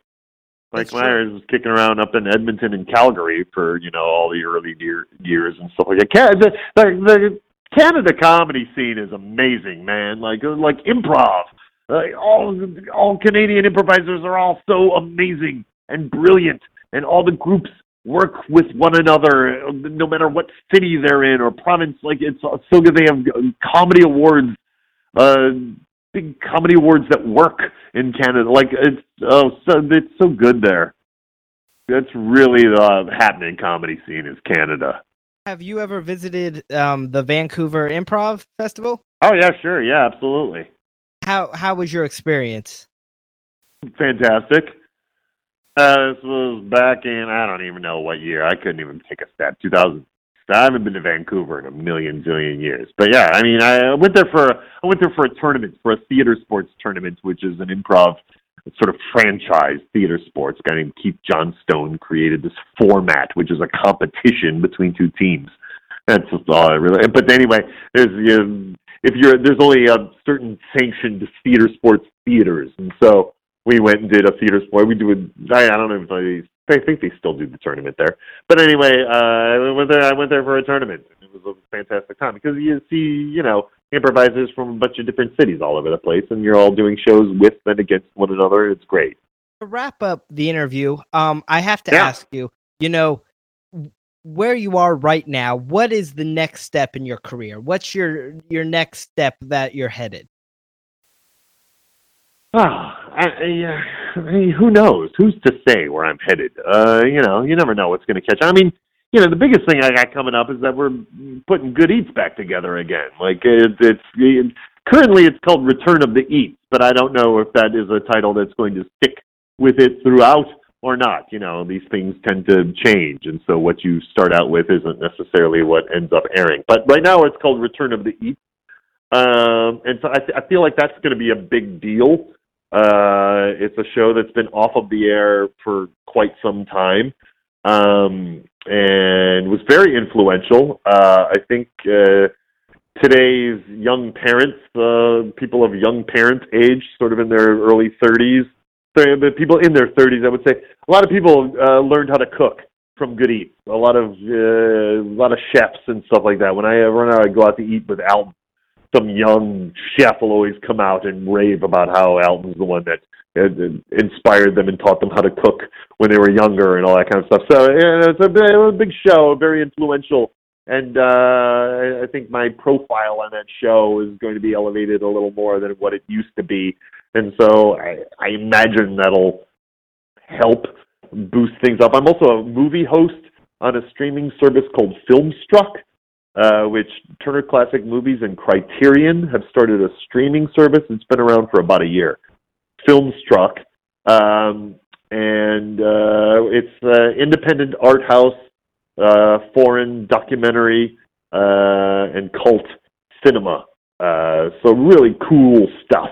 Mike That's true. Myers was kicking around up in Edmonton and Calgary for you know all the early year, years and stuff like that. The, the, the Canada comedy scene is amazing, man. Like uh, like improv. Like all all Canadian improvisers are all so amazing and brilliant, and all the groups work with one another, no matter what city they're in or province. Like it's so good. They have comedy awards, uh, big comedy awards that work in Canada. Like it's oh, so it's so good there. That's really the happening comedy scene is Canada. Have you ever visited um the Vancouver Improv Festival? Oh yeah, sure, yeah, absolutely, How how was your experience? fantastic. Uh, this was back in I don't even know what year. I couldn't even take a step. Two thousand. I haven't been to Vancouver in a million zillion years. But yeah, I mean, I went there for I went there for a tournament for a theater sports tournament, which is an improv sort of franchise theater sports. A guy named Keith Johnstone created this format, which is a competition between two teams. That's just all I really. But anyway, there's you know, if you're there's only a certain sanctioned theater sports theaters, and so we went and did a theater sport. We do it. I, I don't know if they. I think they still do the tournament there. But anyway, uh, I went there. I went there for a tournament. It was a fantastic time because you see, you know, improvisers from a bunch of different cities all over the place, and you're all doing shows with and against one another. It's great. To wrap up the interview, um, I have to Yeah. ask you, you know, where you are right now, what is the next step in your career? What's your your next step that you're headed? Ah, I, I, uh, I mean, who knows? Who's to say where I'm headed? Uh, you know, you never know what's going to catch. I mean, you know, the biggest thing I got coming up is that we're putting Good Eats back together again. Like it, it's it, currently it's called Return of the Eats, but I don't know if that is a title that's going to stick with it throughout or not. You know, these things tend to change, and so what you start out with isn't necessarily what ends up airing. But right now, it's called Return of the Eats, um, and so I, I feel like that's going to be a big deal. Uh, it's a show that's been off of the air for quite some time, um, and was very influential. Uh, I think uh, today's young parents, uh, people of young parent age, sort of in their early 30s, the people in their 30s, I would say, a lot of people uh, learned how to cook from Good. A lot of uh, a lot of chefs and stuff like that. When I run out, I go out to eat with Alton some young chef will always come out and rave about how Alton's the one that inspired them and taught them how to cook when they were younger and all that kind of stuff. So yeah, it's a big, a big show, very influential, and uh, I think my profile on that show is going to be elevated a little more than what it used to be, and so I, I imagine that'll help boost things up. I'm also a movie host on a streaming service called Filmstruck uh, which Turner Classic Movies and Criterion have started a streaming service. It's been around for about a year. Filmstruck, um, and uh, it's uh, independent art house, uh, foreign documentary, uh, and cult cinema. Uh, so really cool stuff.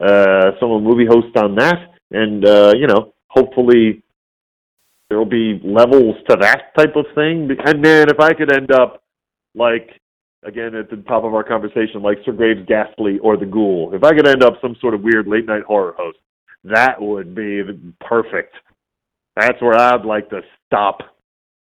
Uh, so I'm a movie host on that, and uh, you know, hopefully there will be levels to that type of thing. And then if I could end up like again at the top of our conversation, like Sir Graves Ghastly or the Ghoul. If I could end up some sort of weird late night horror host, that would be perfect. That's where I'd like to stop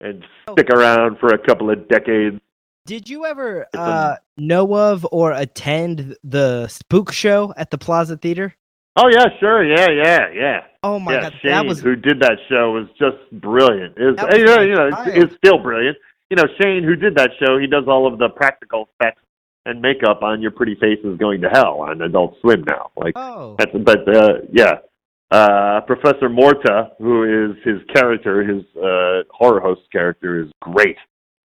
and stick around for a couple of decades. Did you ever uh, know of or attend the Spook Show at the Plaza Theater? Oh yeah, sure, yeah, yeah, yeah. Oh my yeah, god, Shane, that was who did that show, was just brilliant. Is you know, you know, it's, it's still brilliant. You know, Shane, who did that show, he does all of the practical effects and makeup on your pretty faces going to hell on Adult Swim now. Like oh That's, but uh, yeah, uh, Professor Morte, who is his character, his uh, horror host character, is great.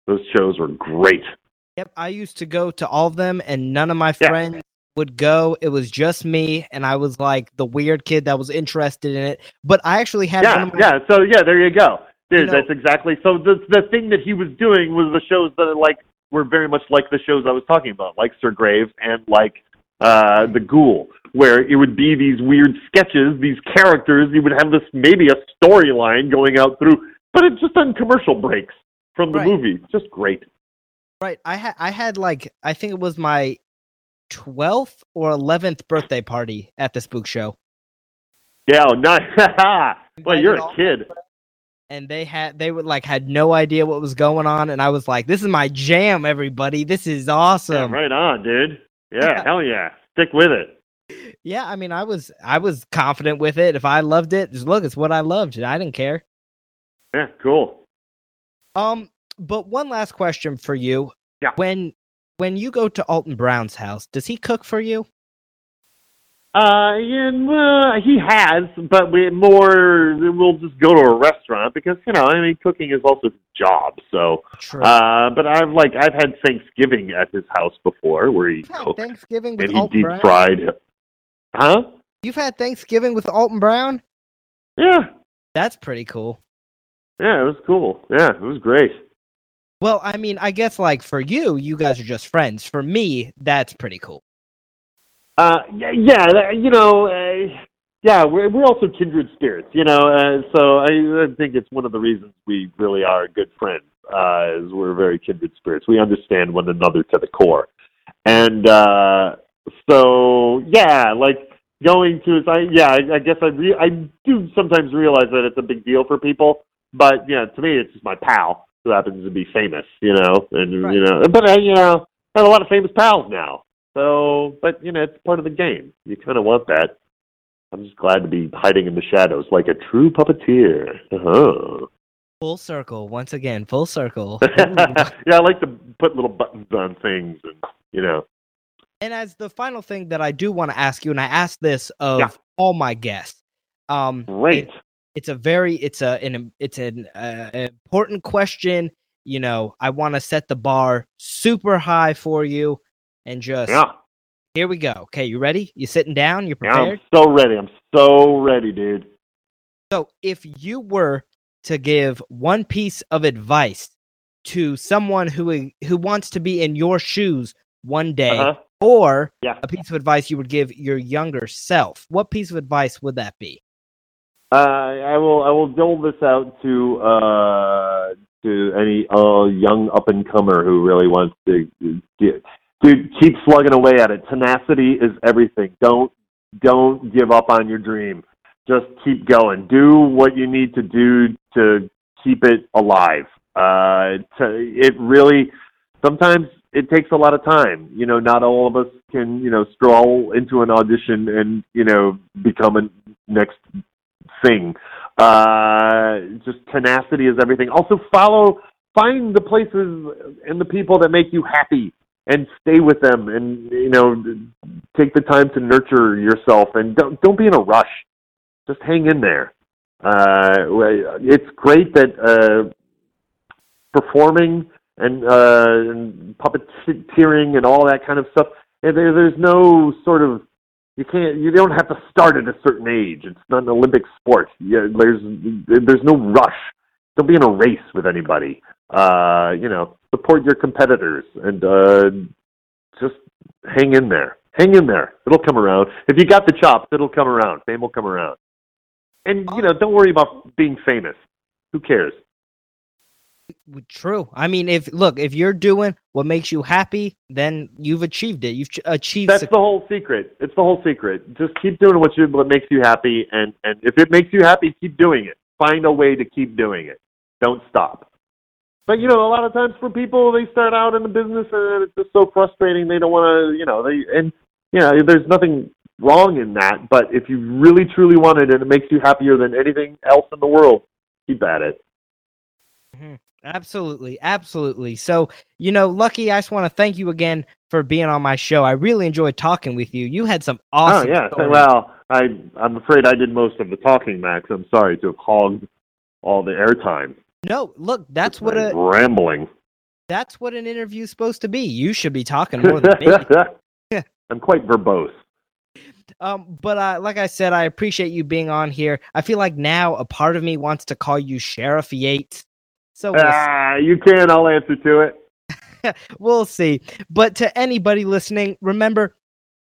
Those shows were great. Yep, I used to go to all of them, and none of my Yeah. friends would go. It was just me, and I was like the weird kid that was interested in it. But I actually had Yeah, my, yeah. So yeah, there you go. You know- that's exactly. So the the thing that he was doing was the shows that are like were very much like the shows I was talking about, like Sir Graves and like uh, the Ghoul, where it would be these weird sketches, these characters. You would have this maybe a storyline going out through, but it's just on commercial breaks from the Right. movie. Just great. right. I had I had like I think it was my twelfth or eleventh birthday party at the Spook Show, Yeah, oh, nice. <laughs> well, you're a kid. And they had they would like had no idea what was going on, and I was like, "This is my jam, everybody! This is Yeah, awesome!" right on, dude. Yeah, hell yeah. Stick with it. Yeah, I mean, I was I was confident with it. If I loved it, just look, it's what I loved. I didn't care. Yeah, cool. Um, but one last question for you. Yeah. When when you go to Alton Brown's house, does he cook for you? Uh, yeah, well, he has, but we more we'll just go to a restaurant because you know, I mean, cooking is also his job. So, True. uh, but I've like I've had Thanksgiving at his house before where he had cooked Thanksgiving with and he deep fried. Huh? You've had Thanksgiving with Alton Brown. Yeah, That's pretty cool. yeah, it was cool. Yeah, it was great. Well, I mean, I guess like for you, you guys are just friends. For me, that's pretty cool. Uh, yeah, you know, uh, yeah, we're we're also kindred spirits, you know. Uh, so I, I think it's one of the reasons we really are good friends. Uh, is we're very kindred spirits. We understand one another to the core, and uh, so yeah, like going to his, I yeah, I, I guess I re- I do sometimes realize that it's a big deal for people, but yeah, to me, it's just my pal. who happens to be famous, you know, and Right. you know, but I, you know, I have a lot of famous pals now. So, but you know, it's part of the game. You kind of want that. I'm just glad to be hiding in the shadows like a true puppeteer. Uh-huh. Full circle once again. Full circle. <laughs> <laughs> yeah, I like to put little buttons on things, and you know. And as the final thing that I do want to ask you, and I ask this of Yeah. all my guests, um, Great. it- it's a very, it's a, an, it's an uh, important question. You know, I want to set the bar super high for you, and just Yeah. here we go. Okay, you ready? You sitting down? You Yeah, prepared? I'm so ready. I'm so ready, dude. So, if you were to give one piece of advice to someone who who wants to be in your shoes one day, Uh-huh. or Yeah. a piece of advice you would give your younger self, what piece of advice would that be? Uh, I will. I will dole this out to uh, to any uh, young up and comer who really wants to get. Dude, keep slugging away at it. Tenacity is everything. Don't don't give up on your dream. Just keep going. Do what you need to do to keep it alive. Uh, to, it really sometimes it takes a lot of time. You know, not all of us can you know stroll into an audition and you know become a next thing. Uh, just tenacity is everything. Also, follow, find the places and the people that make you happy, and stay with them, and you know, take the time to nurture yourself, and don't don't be in a rush. Just hang in there. Uh, it's great that uh, performing and, uh, and puppeteering and all that kind of stuff. And there, there's no sort of you can't you don't have to start at a certain age it's not an olympic sport yeah, there's there's no rush don't be in a race with anybody uh you know support your competitors and uh just hang in there hang in there it'll come around if you got the chops it'll come around fame will come around and you know don't worry about being famous who cares True. I mean, if look, if you're doing what makes you happy, then you've achieved it. You've ch- achieved. That's the whole secret. It's the whole secret. Just keep doing what you what makes you happy, and and if it makes you happy, keep doing it. Find a way to keep doing it. Don't stop. But you know, a lot of times for people, they start out in the business and it's just so frustrating. They don't want to, you know, they and you know, there's nothing wrong in that. But if you really truly want it and it makes you happier than anything else in the world, keep at it. Mhm. Absolutely, absolutely. So, you know, Lucky, I just want to thank you again for being on my show. I really enjoyed talking with you. You had some awesome. oh yeah. stories. Well, I I'm afraid I did most of the talking, Max. I'm sorry to have hogged all the airtime. No, look, that's what a rambling. that's what an interview's supposed to be. You should be talking more than me. <laughs> I'm quite verbose. Um, but uh, like I said, I appreciate you being on here. I feel like now a part of me wants to call you Sheriff Yates. So we'll, Ah, you can. I'll answer to it. <laughs> we'll see. But to anybody listening, remember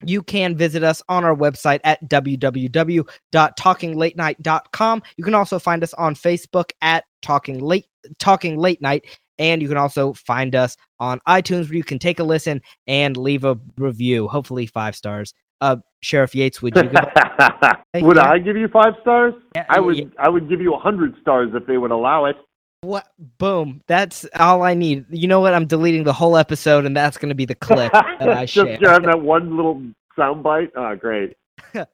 you can visit us on our website at www.talkinglatenight.com. You can also find us on Facebook at Talking Late Talking Late Night, and you can also find us on iTunes where you can take a listen and leave a review. Hopefully five stars. Uh, Sheriff Yates, would you? Give <laughs> would. I give you five stars? Yeah, I would. yeah. I would give you a hundred stars if they would allow it. What? Boom. That's all I need. You know what? I'm deleting the whole episode, and that's going to be the clip <laughs> that I share. Just have that one little soundbite. Oh, ah, great. <laughs>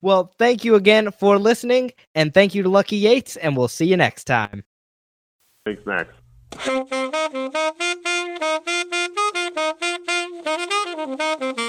well, thank you again for listening, and thank you to Lucky Yates, and we'll see you next time. Thanks, Max. Thank <laughs> you.